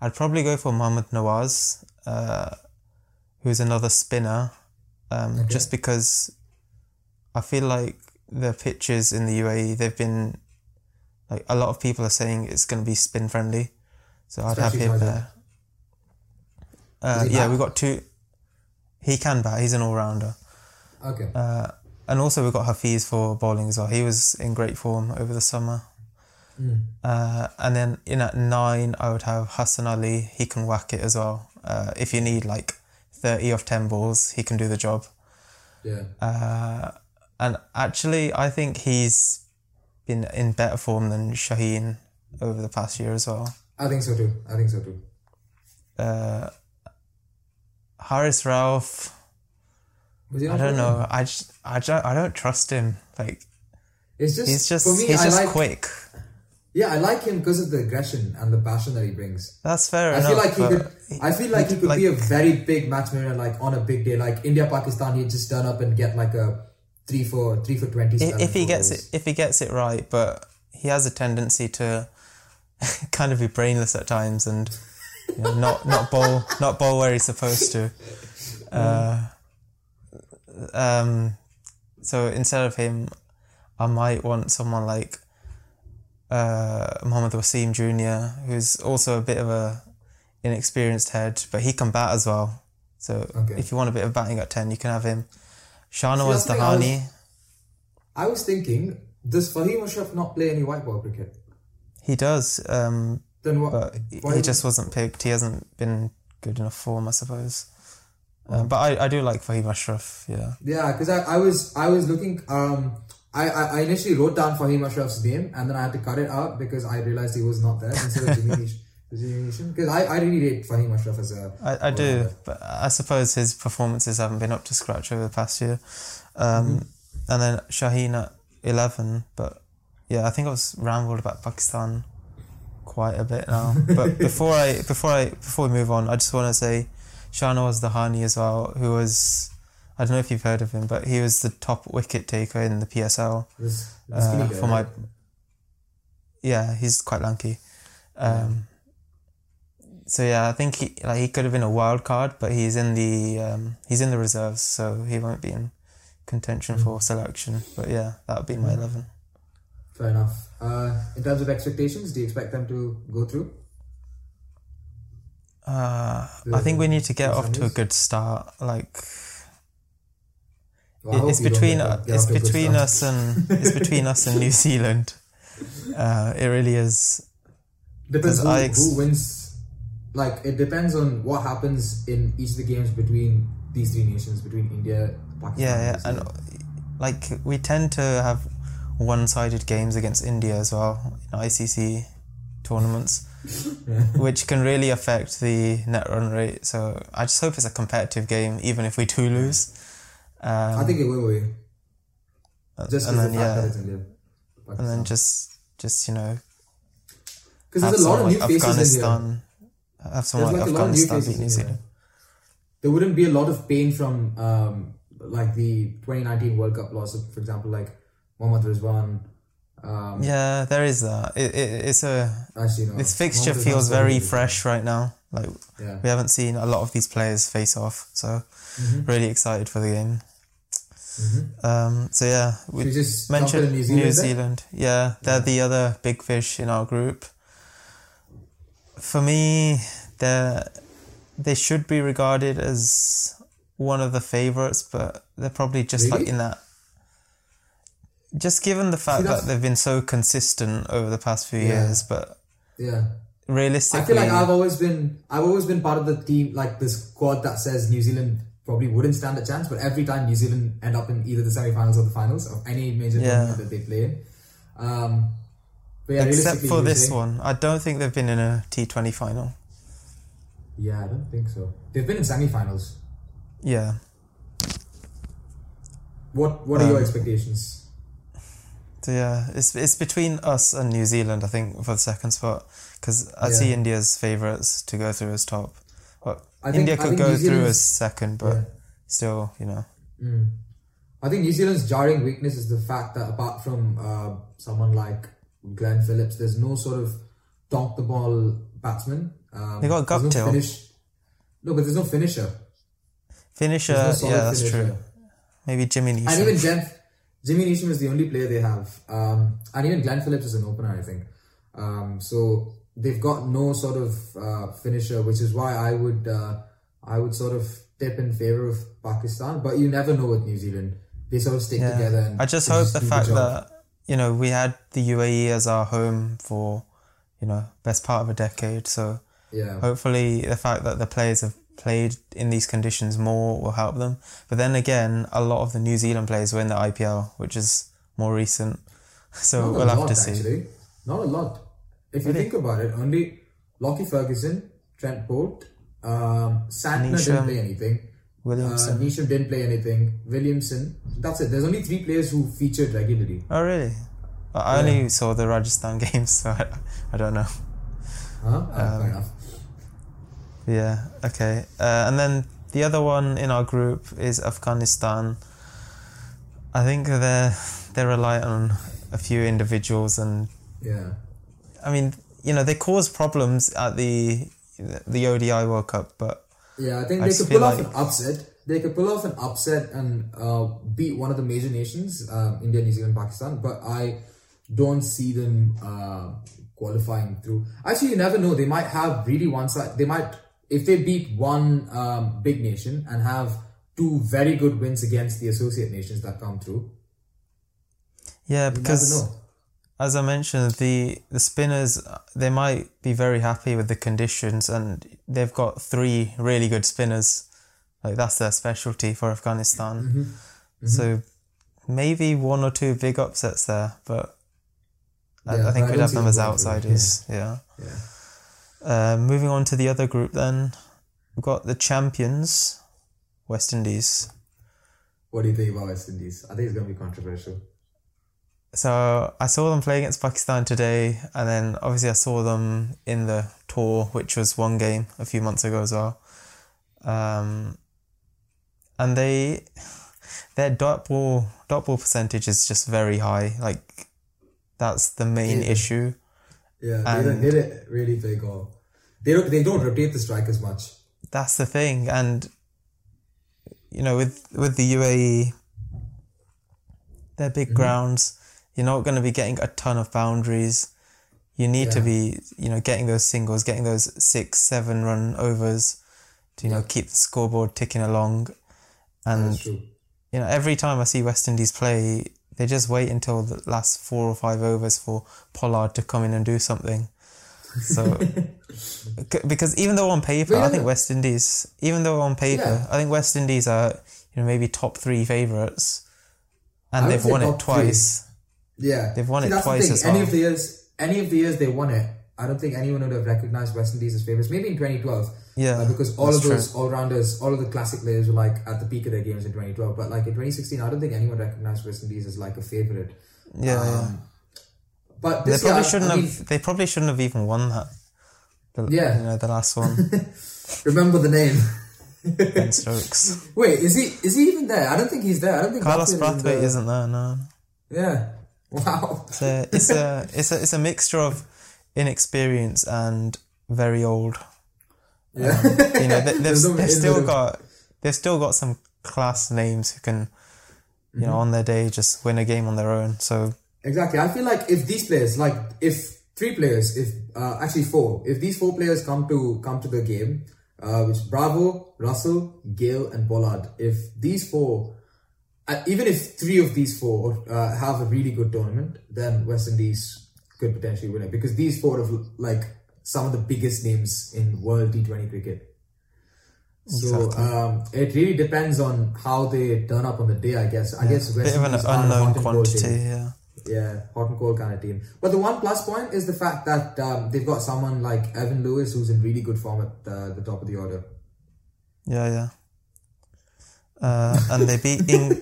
I'd probably go for Mohammad Nawaz, uh, who's another spinner, um, Okay. just because I feel like the pitches in the UAE they've been like a lot of people are saying it's going to be spin friendly, so I'd have him there. Uh, yeah, we've got two. He can bat. He's an all rounder. Okay. Uh, and also we've got Hafeez for bowling as well. He was in great form over the summer. Mm. Uh, and then in at nine, I would have Hassan Ali. He can whack it as well. Uh, if you need like 30 off 10 balls, he can do the job. Yeah. Uh, and actually, I think he's been in better form than Shaheen over the past year as well. I think so too. I think so too. Uh, Haris Rauf, I don't know. them? I, just, I, don't, I don't trust him. Like, It's just he's just, me. he's I just like. quick. Yeah, I like him because of the aggression and the passion that he brings. That's fair I enough. feel like he could. I feel like he could like- be a very big match winner, like on a big day, like India Pakistan. He'd just turn up and get like a three for three for twenty. if, if he gets it if he gets it right but he has a tendency to [laughs] kind of be brainless at times and you know, not not bowl not bowl where he's supposed to [laughs] uh, um so instead of him I might want someone like uh, Mohammad Wasim Jr. who's also a bit of a inexperienced head but he can bat as well so Okay. if you want a bit of batting at 10 you can have him Shana was the thing, I was- Dahani I was thinking, does Fahim Ashraf not play any white ball cricket? He does, um, Then what? but why- he just wasn't picked. He hasn't been good enough form, I suppose. Um, but I, I do like Fahim Ashraf, yeah. Yeah, because I, I was I was looking. Um, I, I I initially wrote down Fahim Ashraf's name and then I had to cut it out because I realized he was not there instead of Jimmy Because [laughs] I, I really rate Fahim Ashraf as a. I, I do, but I suppose his performances haven't been up to scratch over the past year. Um, Mm-hmm. And then Shaheen at 11, but yeah, I think I was rambled about Pakistan quite a bit now. [laughs] but before I before I before we move on, I just want to say Shahnawaz Dahani as well, who was I don't know if you've heard of him, but he was the top wicket taker in the PSL. This, skinny uh, for my yeah, he's quite lanky. Um, so yeah, I think he like he could have been a wild card, but he's in the um, he's in the reserves, so he won't be in contention Mm. for selection. But yeah, that would be my eleven. Fair enough. Uh, in terms of expectations, do you expect them to go through? Uh, I think we need to get off to a good start. Like Well, it's between uh, it's off to a good between us and it's between us and New Zealand. Uh, it really is. Depends 'Cause who, I ex- who wins. Like it depends on what happens in each of the games between these three nations, between India, Pakistan. Yeah, yeah, New and like we tend to have one-sided games against India as well in ICC tournaments, [laughs] which can really affect the net run rate. So I just hope it's a competitive game, even if we do lose. Um, I think it will be. Just and then the yeah, India. and then just just you know Because there's a lot of new like faces in here. Afghanistan, have someone like like a lot of new Afghanistan faces New Zealand. There wouldn't be a lot of pain from um, like the 2019 World Cup loss, of, for example, like Mohammad Rizwan. Um, Yeah, there is that. It, it, it's a Actually, no. this fixture feels very good. fresh right now. Like Yeah. we haven't seen a lot of these players face off, so Mm-hmm. really excited for the game. Um, so yeah, we just mentioned New Zealand New? Zealand. Yeah, they're the other big fish in our group. For me, they they should be regarded as one of the favorites, but they're probably just like in that. Just given the fact that they've been so consistent over the past few Yeah. years, but Yeah. Realistically, I feel like I've always been I've always been part of the team like this squad that says New Zealand probably wouldn't stand a chance, but every time New Zealand end up in either the semi-finals or the finals of any major Yeah. tournament that they play in. Um, but yeah, except for this usually- one, I don't think they've been in a T20 final. Yeah, I don't think so. They've been in semi-finals. Yeah. What What are your Um, expectations? So yeah, it's it's between us and New Zealand, I think, for the second spot, because I see Yeah. India's favourites to go through as top. Well, I think- India I could think go through as second, but Yeah. still, you know, Mm. I think New Zealand's jarring weakness is the fact that apart from uh, someone like Glenn Phillips, there's no sort of donk the ball batsman. Um, They got no Guptill. finish. No, but there's no finisher. finisher. No yeah, that's finisher. true. Maybe Jimmy And even Jen, Jimmy Neesham is the only player they have. Um, and even Glenn Phillips is an opener, I think. Um, so they've got no sort of uh, finisher, which is why I would uh, I would sort of tip in favor of Pakistan. But you never know with New Zealand; they sort of stick Yeah. together. And I just hope the fact job. that you know we had the UAE as our home for you know best part of a decade, so yeah, hopefully the fact that the players have played in these conditions more will help them. But then again, a lot of the New Zealand players were in the IPL, which is more recent. [laughs] So not we'll a have lot to see. actually. Not a lot. If you think about it, only Lockie Ferguson, Trent Boult, um, Santner didn't play anything. Williamson. Uh, Neesham didn't play anything. Williamson. That's it. There's only three players who featured regularly. oh really? I I only saw the Rajasthan [laughs] games, so I, I don't know. Huh? Uh, Um. Yeah, okay. Uh, and then the other one in our group is Afghanistan. I think they're they're reliant on a few individuals, and Yeah. I mean, you know, they cause problems at the the ODI World Cup, but Yeah, I think I they could pull off an upset. They could pull off an upset and uh, beat one of the major nations, uh, India, New Zealand, Pakistan. But I don't see them uh, qualifying through. Actually, you never know. They might have really one side. They might, if they beat one um, big nation and have two very good wins against the associate nations that come through. yeah, because. As I mentioned, the the spinners they might be very happy with the conditions, and they've got three really good spinners. Like that's their specialty for Afghanistan. Mm-hmm. So maybe one or two big upsets there, but I, Yeah, I think I we'd have them as outsiders. Yeah. Yeah. Uh, moving on to the other group, then we've got the champions, West Indies. What do you think about West Indies? I think it's going to be controversial. So I saw them play against Pakistan today, and then obviously I saw them in the tour, which was one game a few months ago as well. Um, and they their dot ball dot ball percentage is just very high. Like that's the main Yeah. issue. Yeah, they don't, they don't really play goal. They don't, they don't rotate the strikers much. That's the thing, and you know, with with the UAE, they're big grounds. You're not going to be getting a ton of boundaries. You need to be, you know, getting those singles, getting those six, seven run overs to, you know, keep the scoreboard ticking along. And you know, every time I see West Indies play, they just wait until the last four or five overs for Pollard to come in and do something. So, [laughs] because even though on paper, I think West Indies, even though on paper, Yeah. I think West Indies are, you know, maybe top three favourites, and they've won it twice. three. Yeah, They've won See, it twice as Any of the years, any of the years they won it, I don't think anyone would have recognized West Indies as favorites. Maybe in 2012, Yeah, uh, because all of those all rounders, all of the classic players were like at the peak of their games in 2012. But like in 2016, I don't think anyone recognized West Indies as like a favorite. Yeah, yeah. Um, But They probably year, shouldn't I mean, have. They probably shouldn't have even won that. The, Yeah. you know the last one, [laughs] remember the name. [laughs] Ben Stokes. Wait, is he is he even there? I don't think he's there. I don't think Carlos Brathwaite is in Brathwaite the- isn't there. No, Yeah. Wow. it's a it's a it's a it's a mixture of inexperience and very old. Yeah. You know, they, [laughs] they've, no they've still got they've still got some class names who can, you know, on their day just win a game on their own. So Exactly. I feel like if these players, like if three players, if uh, actually four, if these four players come to come to the game, uh, which Bravo, Russell, Gayle, and Pollard, if these four, uh, even if three of these four uh, have a really good tournament, then West Indies could potentially win it because these four have like some of the biggest names in world T20 cricket. So Exactly. um, it really depends on how they turn up on the day. I guess. I guess West bit of an Indies are a unknown hot and cold team. quantity. Yeah. Yeah, hot and cold kind of team. But the one plus point is the fact that um, they've got someone like Evan Lewis who's in really good form at uh, the top of the order. Yeah, yeah. Uh, and they beat [laughs] Eng.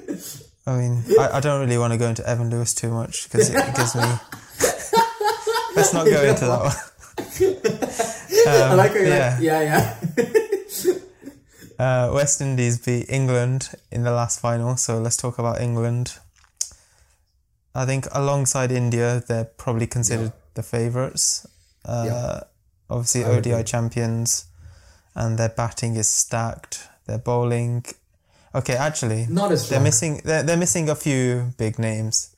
I mean, I, I don't really want to go into Evan Lewis too much because it gives me. Let's not go into that one. I Um, like how yeah. like, yeah, yeah. [laughs] Uh, West Indies beat England in the last final, so let's talk about England. I think alongside India, they're probably considered the favourites. Uh, Yeah. Obviously, ODI champions, and their batting is stacked. Their bowling, okay, actually, Not as they're missing. They're, they're missing a few big names,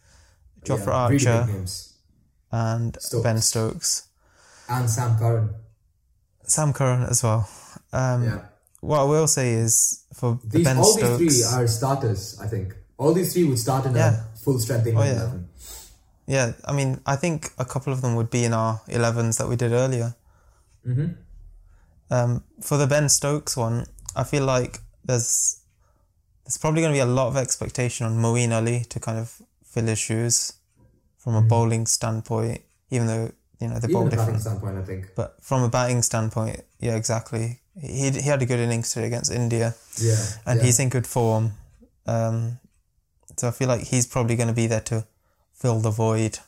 Jofra Yeah, Archer big names. and Stokes. Ben Stokes, And Sam Curran. Sam Curran as well. Um, Yeah. What I will say is for the These, Ben all Stokes. these three are starters, I think. All these three would start in Yeah. a full strength England Oh, yeah. 11. Yeah, I mean, I think a couple of them would be in our 11s that we did earlier. Mm-hmm. Um, for the Ben Stokes one, I feel like there's there's probably going to be a lot of expectation on Moeen Ali to kind of fill his shoes from a bowling standpoint, even though you know they're Even both a batting different. standpoint, I think. But from a batting standpoint, yeah, exactly. He he had a good innings today against India, Yeah. and yeah. he's in good form. Um, so I feel like he's probably going to be there to fill the void.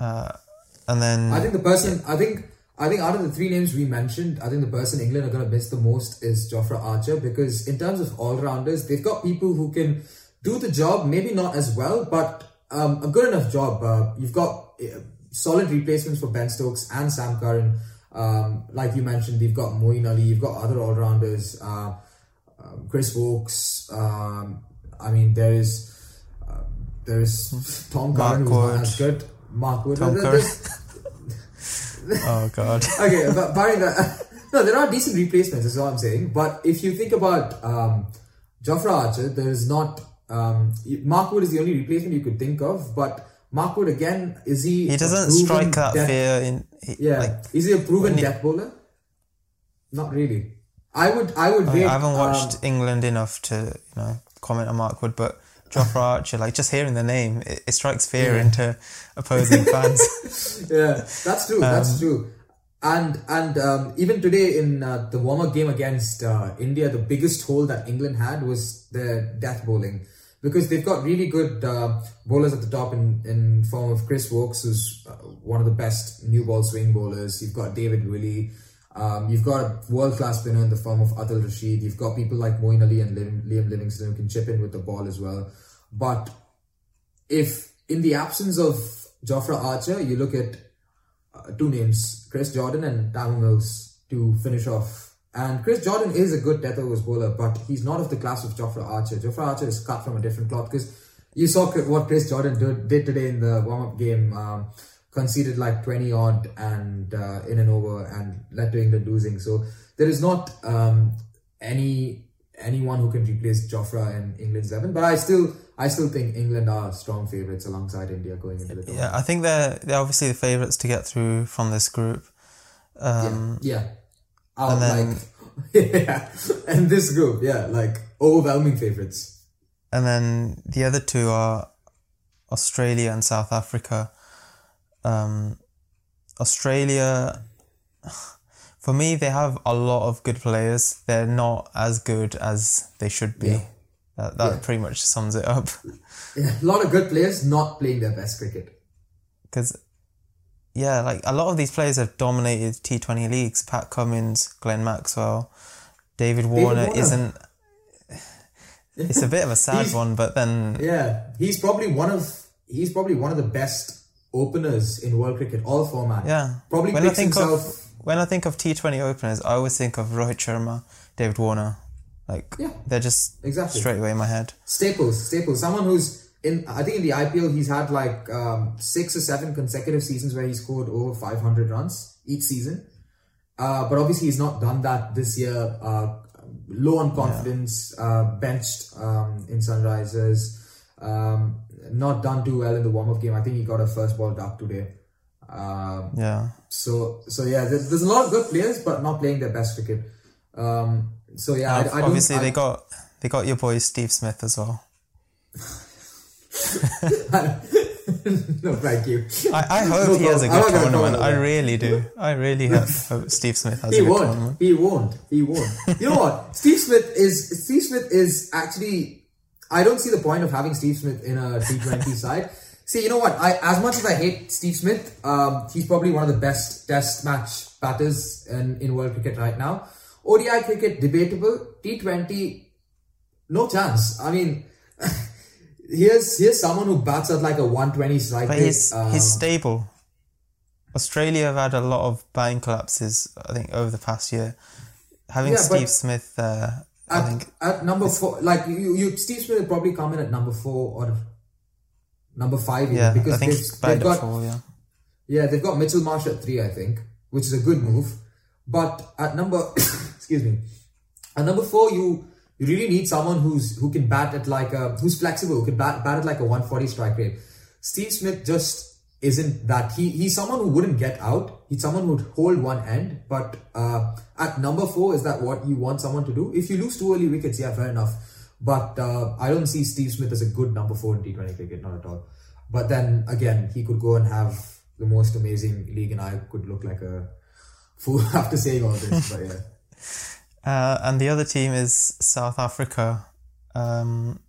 Uh, and then I think the person, I think, I think out of the three names we mentioned, I think the person England are going to miss the most is Jofra Archer because in terms of all rounders, they've got people who can do the job, maybe not as well, but um, a good enough job. Uh, you've got uh, solid replacements for Ben Stokes and Sam Curran. Um, like you mentioned, you've got Moeen Ali, you've got other all rounders, uh, um, Chris Woakes. Um, I mean, there is. Uh, there is Tom Curran who's not as good. Mark Wood. Tom Curran. Oh god, [laughs] okay, but barring that, [laughs] no, there are decent replacements. Is all I'm saying. But if you think about um, Jofra Archer, there is not. Um, Mark Wood is the only replacement you could think of. But Mark Wood again, is he? he doesn't strike that death- fear in. He, Yeah, like, is he a proven he- death bowler? Not really. I would. I would. I, rate, I haven't um, watched England enough to you know comment on Mark Wood, but Jofra Archer, like just hearing the name, it, it strikes fear Yeah. into opposing [laughs] fans. yeah, that's true. Um, that's true. And and um, even today in uh, the warm up game against uh, India, the biggest hole that England had was their death bowling because they've got really good uh, bowlers at the top in in form of Chris Woakes, who's uh, one of the best new ball swing bowlers. You've got David Willey. Um, you've got a world class spinner in the form of Adil Rashid. You've got people like Moeen Ali and Liam, Liam Livingstone who can chip in with the ball as well. But if in the absence of Jofra Archer, you look at uh, two names, Chris Jordan and Tymal Mills to finish off. And Chris Jordan is a good death overs bowler, but he's not of the class of Jofra Archer. Jofra Archer is cut from a different cloth because you saw what Chris Jordan did, did today in the warm up game. Um, conceded like 20 odd and uh, in and over and led to England losing. So there is not um, any anyone who can replace Jofra in England's 11. But I still I still think England are strong favourites alongside India going into the tournament. yeah, I think they're they're obviously the favourites to get through from this group. Um, yeah. Out and then- like [laughs] yeah. And this group, yeah, like overwhelming favourites. And then the other two are Australia and South Africa. Um, Australia, [sighs] for me, they have a lot of good players. They're not as good as they should be. Yeah. That, that Yeah. pretty much sums it up. [laughs] Yeah, a lot of good players not playing their best cricket. Because, yeah, like a lot of these players have dominated T20 leagues. Pat Cummins, Glenn Maxwell, David Warner, Warner. isn't. [laughs] It's a bit of a sad one, but then Yeah, he's probably one of he's probably one of the best openers in world cricket, all format. yeah. Probably when I think himself. of when I think of T20 openers, I always think of Rohit Sharma, David Warner. Like Yeah. they're just Exactly. straight away in my head. Staples, Staples, someone who's in. I think in the IPL he's had like um, six or seven consecutive seasons where he scored over 500 runs each season. Uh, but obviously he's not done that this year. Uh, low on confidence, uh, benched um, in Sunrisers. Um, not done too well in the warm up game. I think he got a first ball duck today. Um, Yeah. so so yeah, there's, there's a lot of good players, but not playing their best cricket. Um, so yeah, I, I Obviously, they got they got your boy Steve Smith as well. [laughs] no, thank you. I, I hope No he has a good tournament. I really do. I really hope, hope Steve Smith has He a good won't. tournament. He won't. He won't. You know what? Steve Smith is Steve Smith is actually. I don't see the point of having Steve Smith in a T Twenty [laughs] side. See, you know what? I as much as I hate Steve Smith, um, he's probably one of the best Test match batters in, in world cricket right now. ODI cricket debatable. T Twenty, no chance. I mean, [laughs] here's here's someone who bats at like a one twenty strike But he's um, he's stable. Australia have had a lot of batting collapses. I think over the past year. Having Yeah, Steve Smith I at, think at number four, like you, you Steve Smith will probably come in at number four or number five, even, yeah, because I think they've, they've got four. Yeah. yeah they've got Mitchell Marsh at three, I think, which is a good move. But at number excuse me, And number four, you you really need someone who's who can bat at like a who's flexible, who can bat, bat at like a one forty strike rate. Steve Smith just isn't that. He he's someone who wouldn't get out. He's someone who would hold one end. But uh, at number four, is that what you want someone to do? If you lose two early wickets, yeah, fair enough. But uh, I don't see Steve Smith as a good number four in T20 cricket, not at all. But then again, he could go and have the most amazing league, and I could look like a fool [laughs] after saying all this. But yeah. Uh, and the other team is South Africa. Um,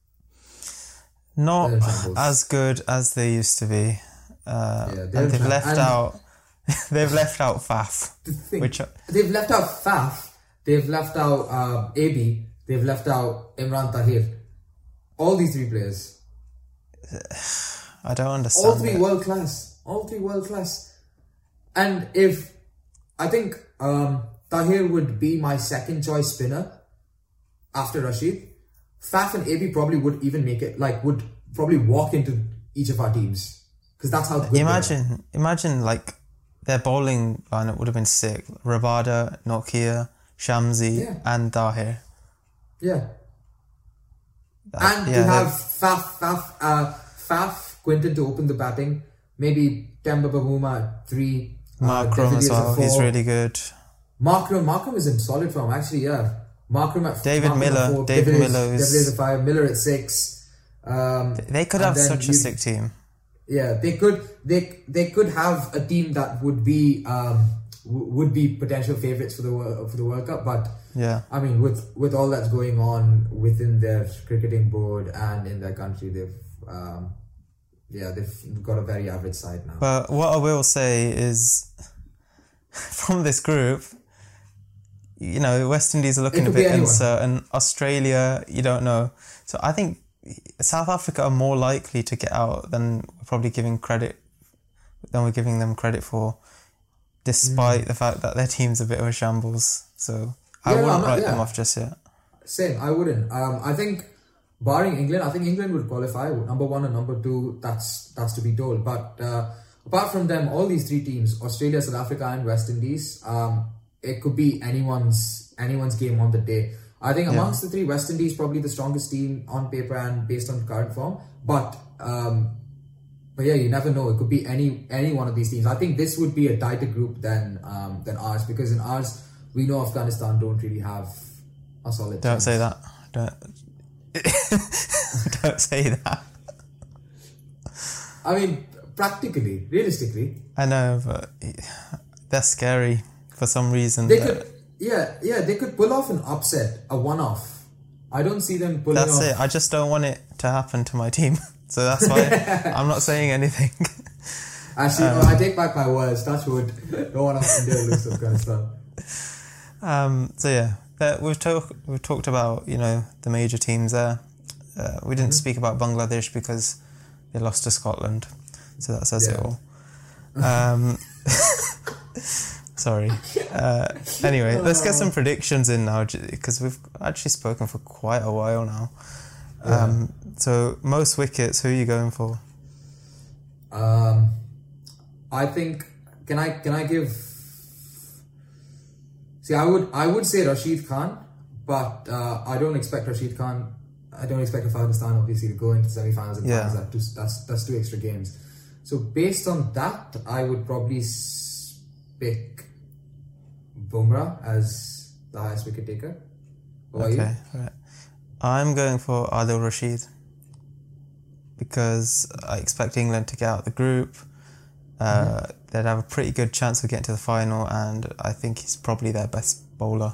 not They're in shambles. as good as they used to be. Uh, Yeah, and they've left and- out. [laughs] they've left out Faf, thing- which they've left out Faf, they've left out uh, AB, they've left out Imran Tahir. All these three players. [sighs] I don't understand. all three it. world class all three world class and if i think um tahir would be my second choice spinner after rashid faf and ab probably would even make it like would probably walk into each of our teams because that's how good. Imagine, imagine like their bowling lineup would have been sick. Rabada, Nortje, Shamsi, Yeah. and Tahir. yeah That- and yeah, to have faf faf uh faf quinton to open the batting maybe Temba Bavuma at three Mark uh, Rom as well. He's really good. Markram, Markram is in solid form, actually. Yeah, Markram at David Markram at Miller, four, David Miller is- is at five, Miller at six. Um, They could have such a sick team. Yeah, they could. They they could have a team that would be um, w- would be potential favorites for the for the World Cup. But Yeah. I mean, with with all that's going on within their cricketing board and in their country, they've um, yeah they've got a very average side now. But what I will say is, [laughs] from this group, you know, West Indies are looking a bit uncertain. Australia, you don't know. So I think South Africa are more likely to get out than we're probably giving credit than we're giving them credit for, despite Mm. the fact that their team's a bit of a shambles. So I Yeah, wouldn't not- write them off just yet. Same, I wouldn't. Um, I think, barring England, I think England would qualify number one and number two. That's that's to be told. But uh, apart from them, all these three teams, Australia, South Africa, and West Indies, um, it could be anyone's anyone's game on the day. I think amongst the three, West Indies probably the strongest team on paper and based on current form. But um, but yeah, you never know. It could be any any one of these teams. I think this would be a tighter group than um, than ours because in ours we know Afghanistan don't really have a solid. Don't say that. Don't. [laughs] don't say that. I mean, practically, realistically, I know, but they're scary for some reason. they could. Yeah, yeah, they could pull off an upset, a one-off. I don't see them pulling That's off. it. I just don't want it to happen to my team. [laughs] So that's why [laughs] I'm not saying anything. Actually, no, I take back my words. That's what Don't want to India lose this kind of stuff. Um, so yeah, uh, we've talked we've talked about you know the major teams there. Uh, we didn't speak about Bangladesh because they lost to Scotland, so that says it all. Um, [laughs] sorry. [laughs] Uh, anyway, let's get some predictions in now because we've actually spoken for quite a while now. Um, so most wickets, who are you going for? Um, I think. Can I? Can I give? See, I would. I would say Rashid Khan, but uh, I don't expect Rashid Khan. I don't expect Pakistan obviously to go into semi-finals and Yeah. finals. That two, that's that's two extra games. So based on that, I would probably pick Bumrah as the highest wicket taker. Okay, right. I'm going for Adil Rashid because I expect England to get out of the group. Uh, They'd have a pretty good chance of getting to the final, and I think he's probably their best bowler.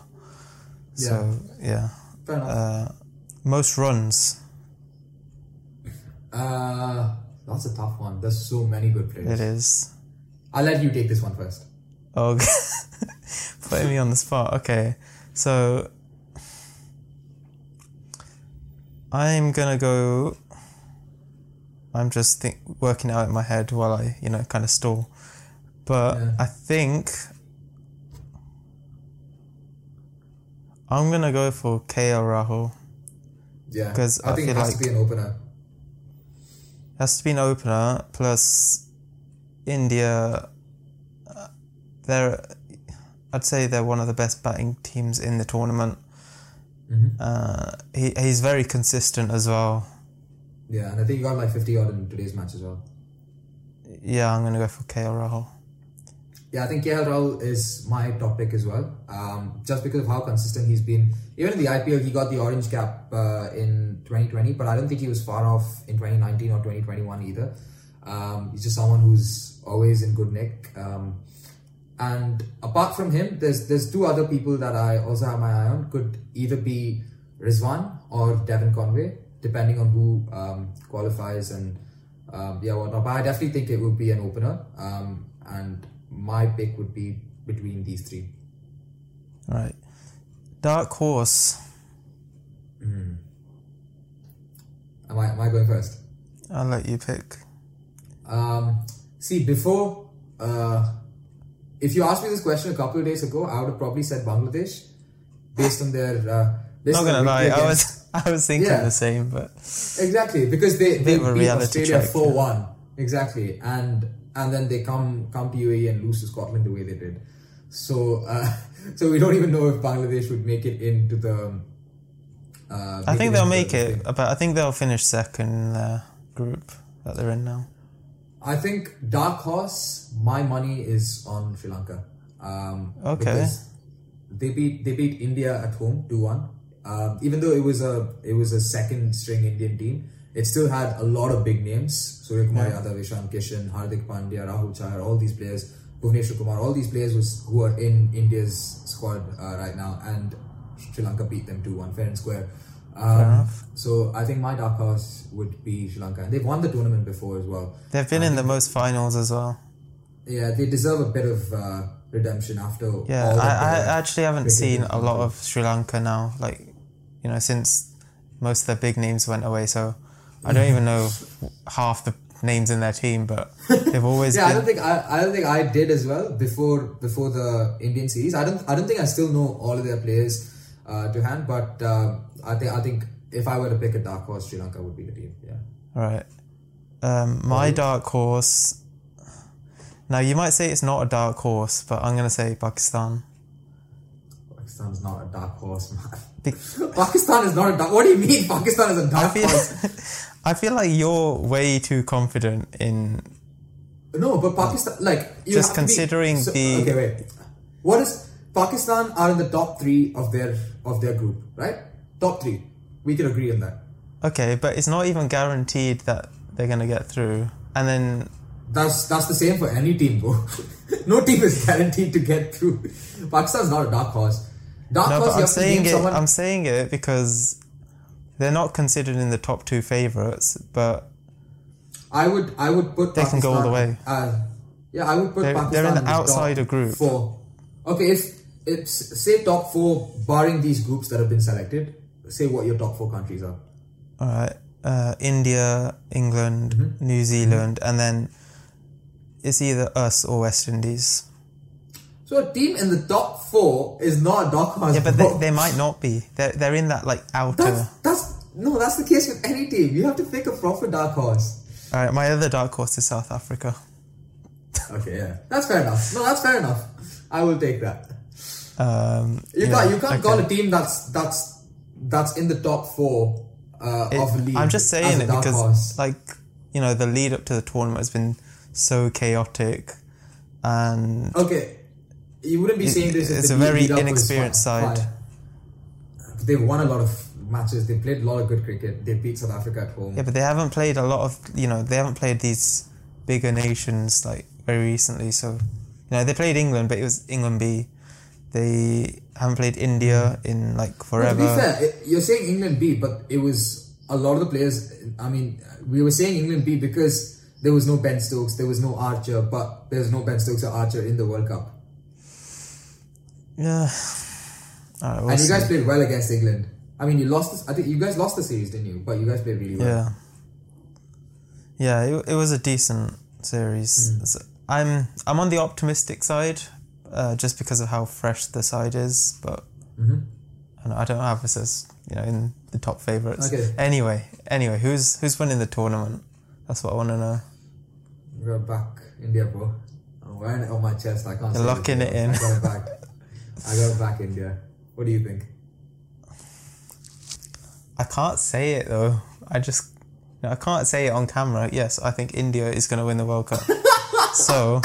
So yeah, Fair enough. uh, most runs. [laughs] Uh, that's a tough one. There's so many good players. It is. I'll let you take this one first. Oh, [laughs] putting me on the spot. Okay, so I'm gonna go. I'm just think, working out in my head while I, you know, kind of stall. But Yeah. I think I'm gonna go for KL Rahul. Yeah, 'Cause I, I think it has like- to be an opener. Has to be an opener. Plus, India. uh, They're, I'd say they're one of the best batting teams in the tournament. Mhm. Uh, he he's very consistent as well. Yeah, and I think you got like 50 odd in today's match as well. Yeah, I'm gonna go for KL Rahul. Yeah, I think KL Rahul is my top pick as well. Um, just because of how consistent he's been. Even in the IPL, he got the orange cap uh, in 2020, but I don't think he was far off in 2019 or 2021 either. Um, he's just someone who's always in good nick. Um, and apart from him, there's there's two other people that I also have my eye on. Could either be Rizwan or Devin Conway, depending on who um, qualifies and um, yeah, whatnot. But I definitely think it would be an opener. Um, and my pick would be between these three. Right. Dark horse. Am I, am I going first? I'll let you pick. Um, see, before, uh, if you asked me this question a couple of days ago, I would have probably said Bangladesh based on their. Uh, based Not gonna lie, victory I was [laughs] I was thinking Yeah. the same, but Exactly, because they, they beat Australia four one. Exactly, and and then they come come to UAE and lose to Scotland the way they did. So uh, [laughs] so we don't even know if Bangladesh would make it into the. Uh, I think they'll make the it. But I think they'll finish second in the group that they're in now. I think dark horse. My money is on Sri Lanka. Um, Okay. because They beat they beat India at home two one. Um, even though it was a it was a second string Indian team, it still had a lot of big names. Surya Kumar Yadav, Ishan Kishan, Hardik Pandya, Rahul Chahar, all these players, Bhuvneshwar Kumar, all these players was, who are in India's squad uh, right now, and Sri Lanka beat them two one fair and square. Um, so I think my dark horse would be Sri Lanka, and they've won the tournament before as well. They've been in the most finals as well. Yeah, they deserve a bit of uh, redemption after. Yeah, all I, I actually haven't seen a lot of Sri Lanka now. Like, you know, since most of their big names went away, so I don't even know half the names in their team. But [laughs] they've always Yeah, I don't think I, I don't think I did as well before before the Indian series. I don't I don't think I still know all of their players uh, to hand, but uh, I think I think if I were to pick a dark horse, Sri Lanka would be the team. Yeah. Right. Um, my dark horse. Now you might say it's not a dark horse, but I'm gonna say Pakistan. Pakistan's not a dark horse, man. Be- [laughs] Pakistan is not a dark. What do you mean? Pakistan is a dark feel- horse? [laughs] I feel like you're way too confident in. No, but Pakistan, like you Just to be- considering so- the- okay, wait. What is Pakistan are in the top three of their of their group, right? Top three. We can agree on that. Okay, but it's not even guaranteed that they're gonna get through. And then that's that's the same for any team, bro. [laughs] no team is guaranteed to get through. Pakistan's not a dark horse. Dark No, horse, but I'm saying it. someone. I'm saying it because they're not considered in the top two favorites, but I would I would put They can go all the way. Uh, yeah, I would put They're- Pakistan they're in the the outsider group. Four. Okay, if it's say top four, barring these groups that have been selected. Say what your top four countries are. all right, uh, India, England, Mm-hmm. New Zealand, and then it's either us or West Indies. So a team in the top four is not a dark horse. Yeah, but they, they might not be. They're they're in that like outer. that's that's no, that's the case with any team. You have to pick a proper dark horse. All right, my other dark horse is South Africa. Okay, yeah, that's fair enough. No, that's fair enough. I will take that. Um, You yeah, can't you can't okay. call a team that's that's that's in the top four uh, It- of a league. I'm just saying it because, horse. like, you know, the lead up to the tournament has been so chaotic, and Okay, you wouldn't be It- saying this. if it's the a very inexperienced side. fine. They've won a lot of matches. They played a lot of good cricket. They beat South Africa at home. yeah, but they haven't played a lot of, you know, they haven't played these bigger nations like very recently. So, you know, they played England, but it was England B. They haven't played India in like forever. to be fair, it- you're saying England B, but it was a lot of the players. I mean, we were saying England B because there was no Ben Stokes, there was no Archer, but there's no Ben Stokes or Archer in the World Cup. Yeah. Right, we'll and you guys played well against England. I mean, you lost. This, I think you guys lost the series, didn't you? But you guys played really well. Yeah. Yeah, it, it was a decent series. Mm. So I'm I'm on the optimistic side, uh, just because of how fresh the side is. But Mhm. and I don't have us as you know in the top favorites. Okay. Anyway, anyway, who's who's winning the tournament? That's what I want to know. We're back, India, bro. I'm wearing it on my chest. I can't. You're locking it in. I got it back. I got it back, India. What do you think? I can't say it though. I just I can't say it on camera. Yes, I think India is going to win the World Cup. [laughs] so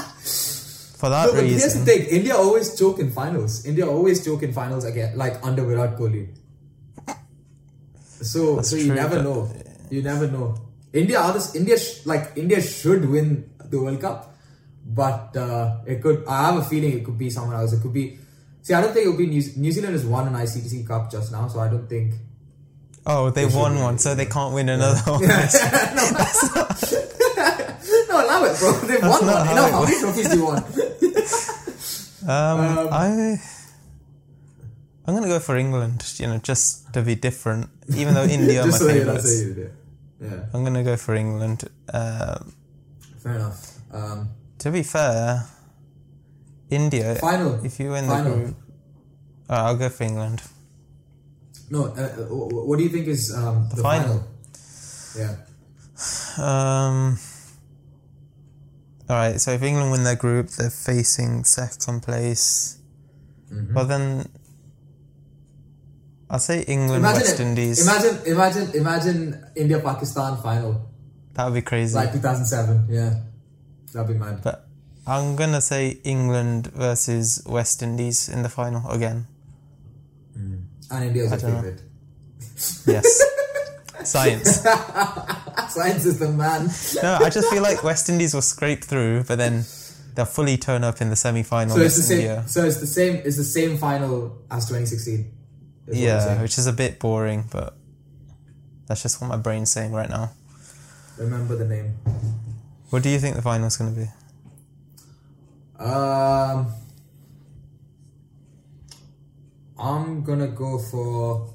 for that No, but here's the thing: India always choke in finals. India always choke in finals again, like under Virat Kohli. So, That's so you true, never know. You never know. India, others, India, sh- like India should win the World Cup, but uh, it could. I have a feeling it could be someone else. It could be. See, I don't think it would be New, New Zealand has won an ICTC Cup just now, so I don't think. oh, they They won one, so they can't win another one. [laughs] [laughs] [laughs] no, allow it, bro. [laughs] They've That's won one. how Enough. How many trophies do you want? [laughs] Um, Um, I I'm gonna go for England. You know, just to be different. Even though India are my so favourites. Yeah. I'm gonna go for England. Um, Fair enough. Um, to be fair, India. final. If you win Final. the group, uh, I'll go for England. No, uh, uh, wh- wh- what do you think is um, the, final. Yeah. Um. All right. So if England win their group, they're facing second place. Mm-hmm. Well then, I'll say England, Imagine West it. Indies. Imagine, imagine, imagine India Pakistan final that would be crazy. like 2007. Yeah, that'd be mad. But I'm gonna say England versus West Indies in the final again. And India's know. favorite. Yes. [laughs] Science. [laughs] Science is the man. No, I just feel like West Indies will scrape through, but then they'll fully turn up in the semi final So it's the same. India. So it's the same. It's the same final as 2016. is Yeah, which is a bit boring, but that's just what my brain's saying right now. Remember the name. What do you think the final's gonna be? Um, I'm gonna go for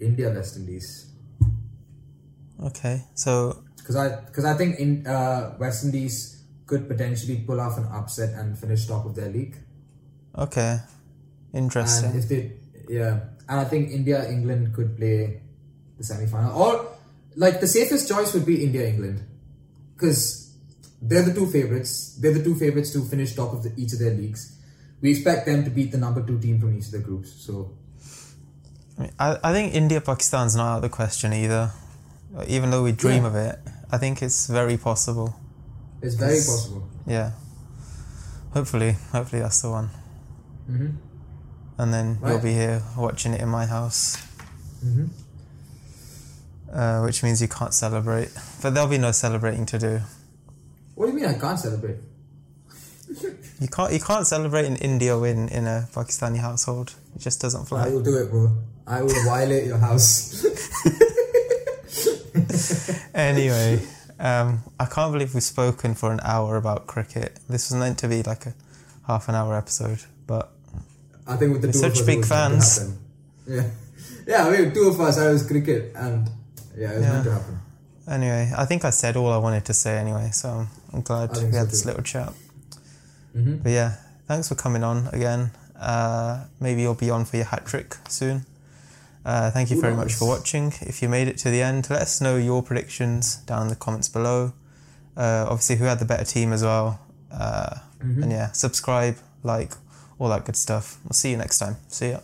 India West Indies. Okay, so because I because I think in uh, West Indies could potentially pull off an upset and finish top of their league. okay, interesting. And if they, yeah, and I think India England could play the semi final, or like the safest choice would be India England, because they're the two favorites. They're the two favorites to finish top of the, each of their leagues. We expect them to beat the number two team from each of the groups. So I, mean, I, I think India Pakistan's not out of the question either. Even though we dream Yeah. of it, I think it's very possible. it's very Yes. possible. Yeah. Hopefully, hopefully that's the one. hmm And then you'll be here watching it in my house, hmm uh, which means you can't celebrate. But there'll be no celebrating to do. What do you mean I can't celebrate? [laughs] You can't you can't celebrate an India win in a Pakistani household. It just doesn't fly. I will do it, bro. I will violate your house. [laughs] [laughs] Anyway, um, I can't believe we've spoken for an hour about cricket. This was meant to be like a half an hour episode, but I think with the We're two such of us, big it was meant to fans. Yeah, yeah. I mean, two of us. I was cricket, and yeah, it was Yeah. meant to happen. anyway, I think I said all I wanted to say anyway, so I'm glad we think so had this too. little chat. hmm But yeah, thanks for coming on again. Uh, maybe you'll be on for your hat trick soon. Uh, thank you very much for watching. If you made it to the end, let us know your predictions down in the comments below. Uh, obviously, who had the better team as well. Uh, Mhm. And yeah, subscribe, like, all that good stuff. We'll see you next time. See ya.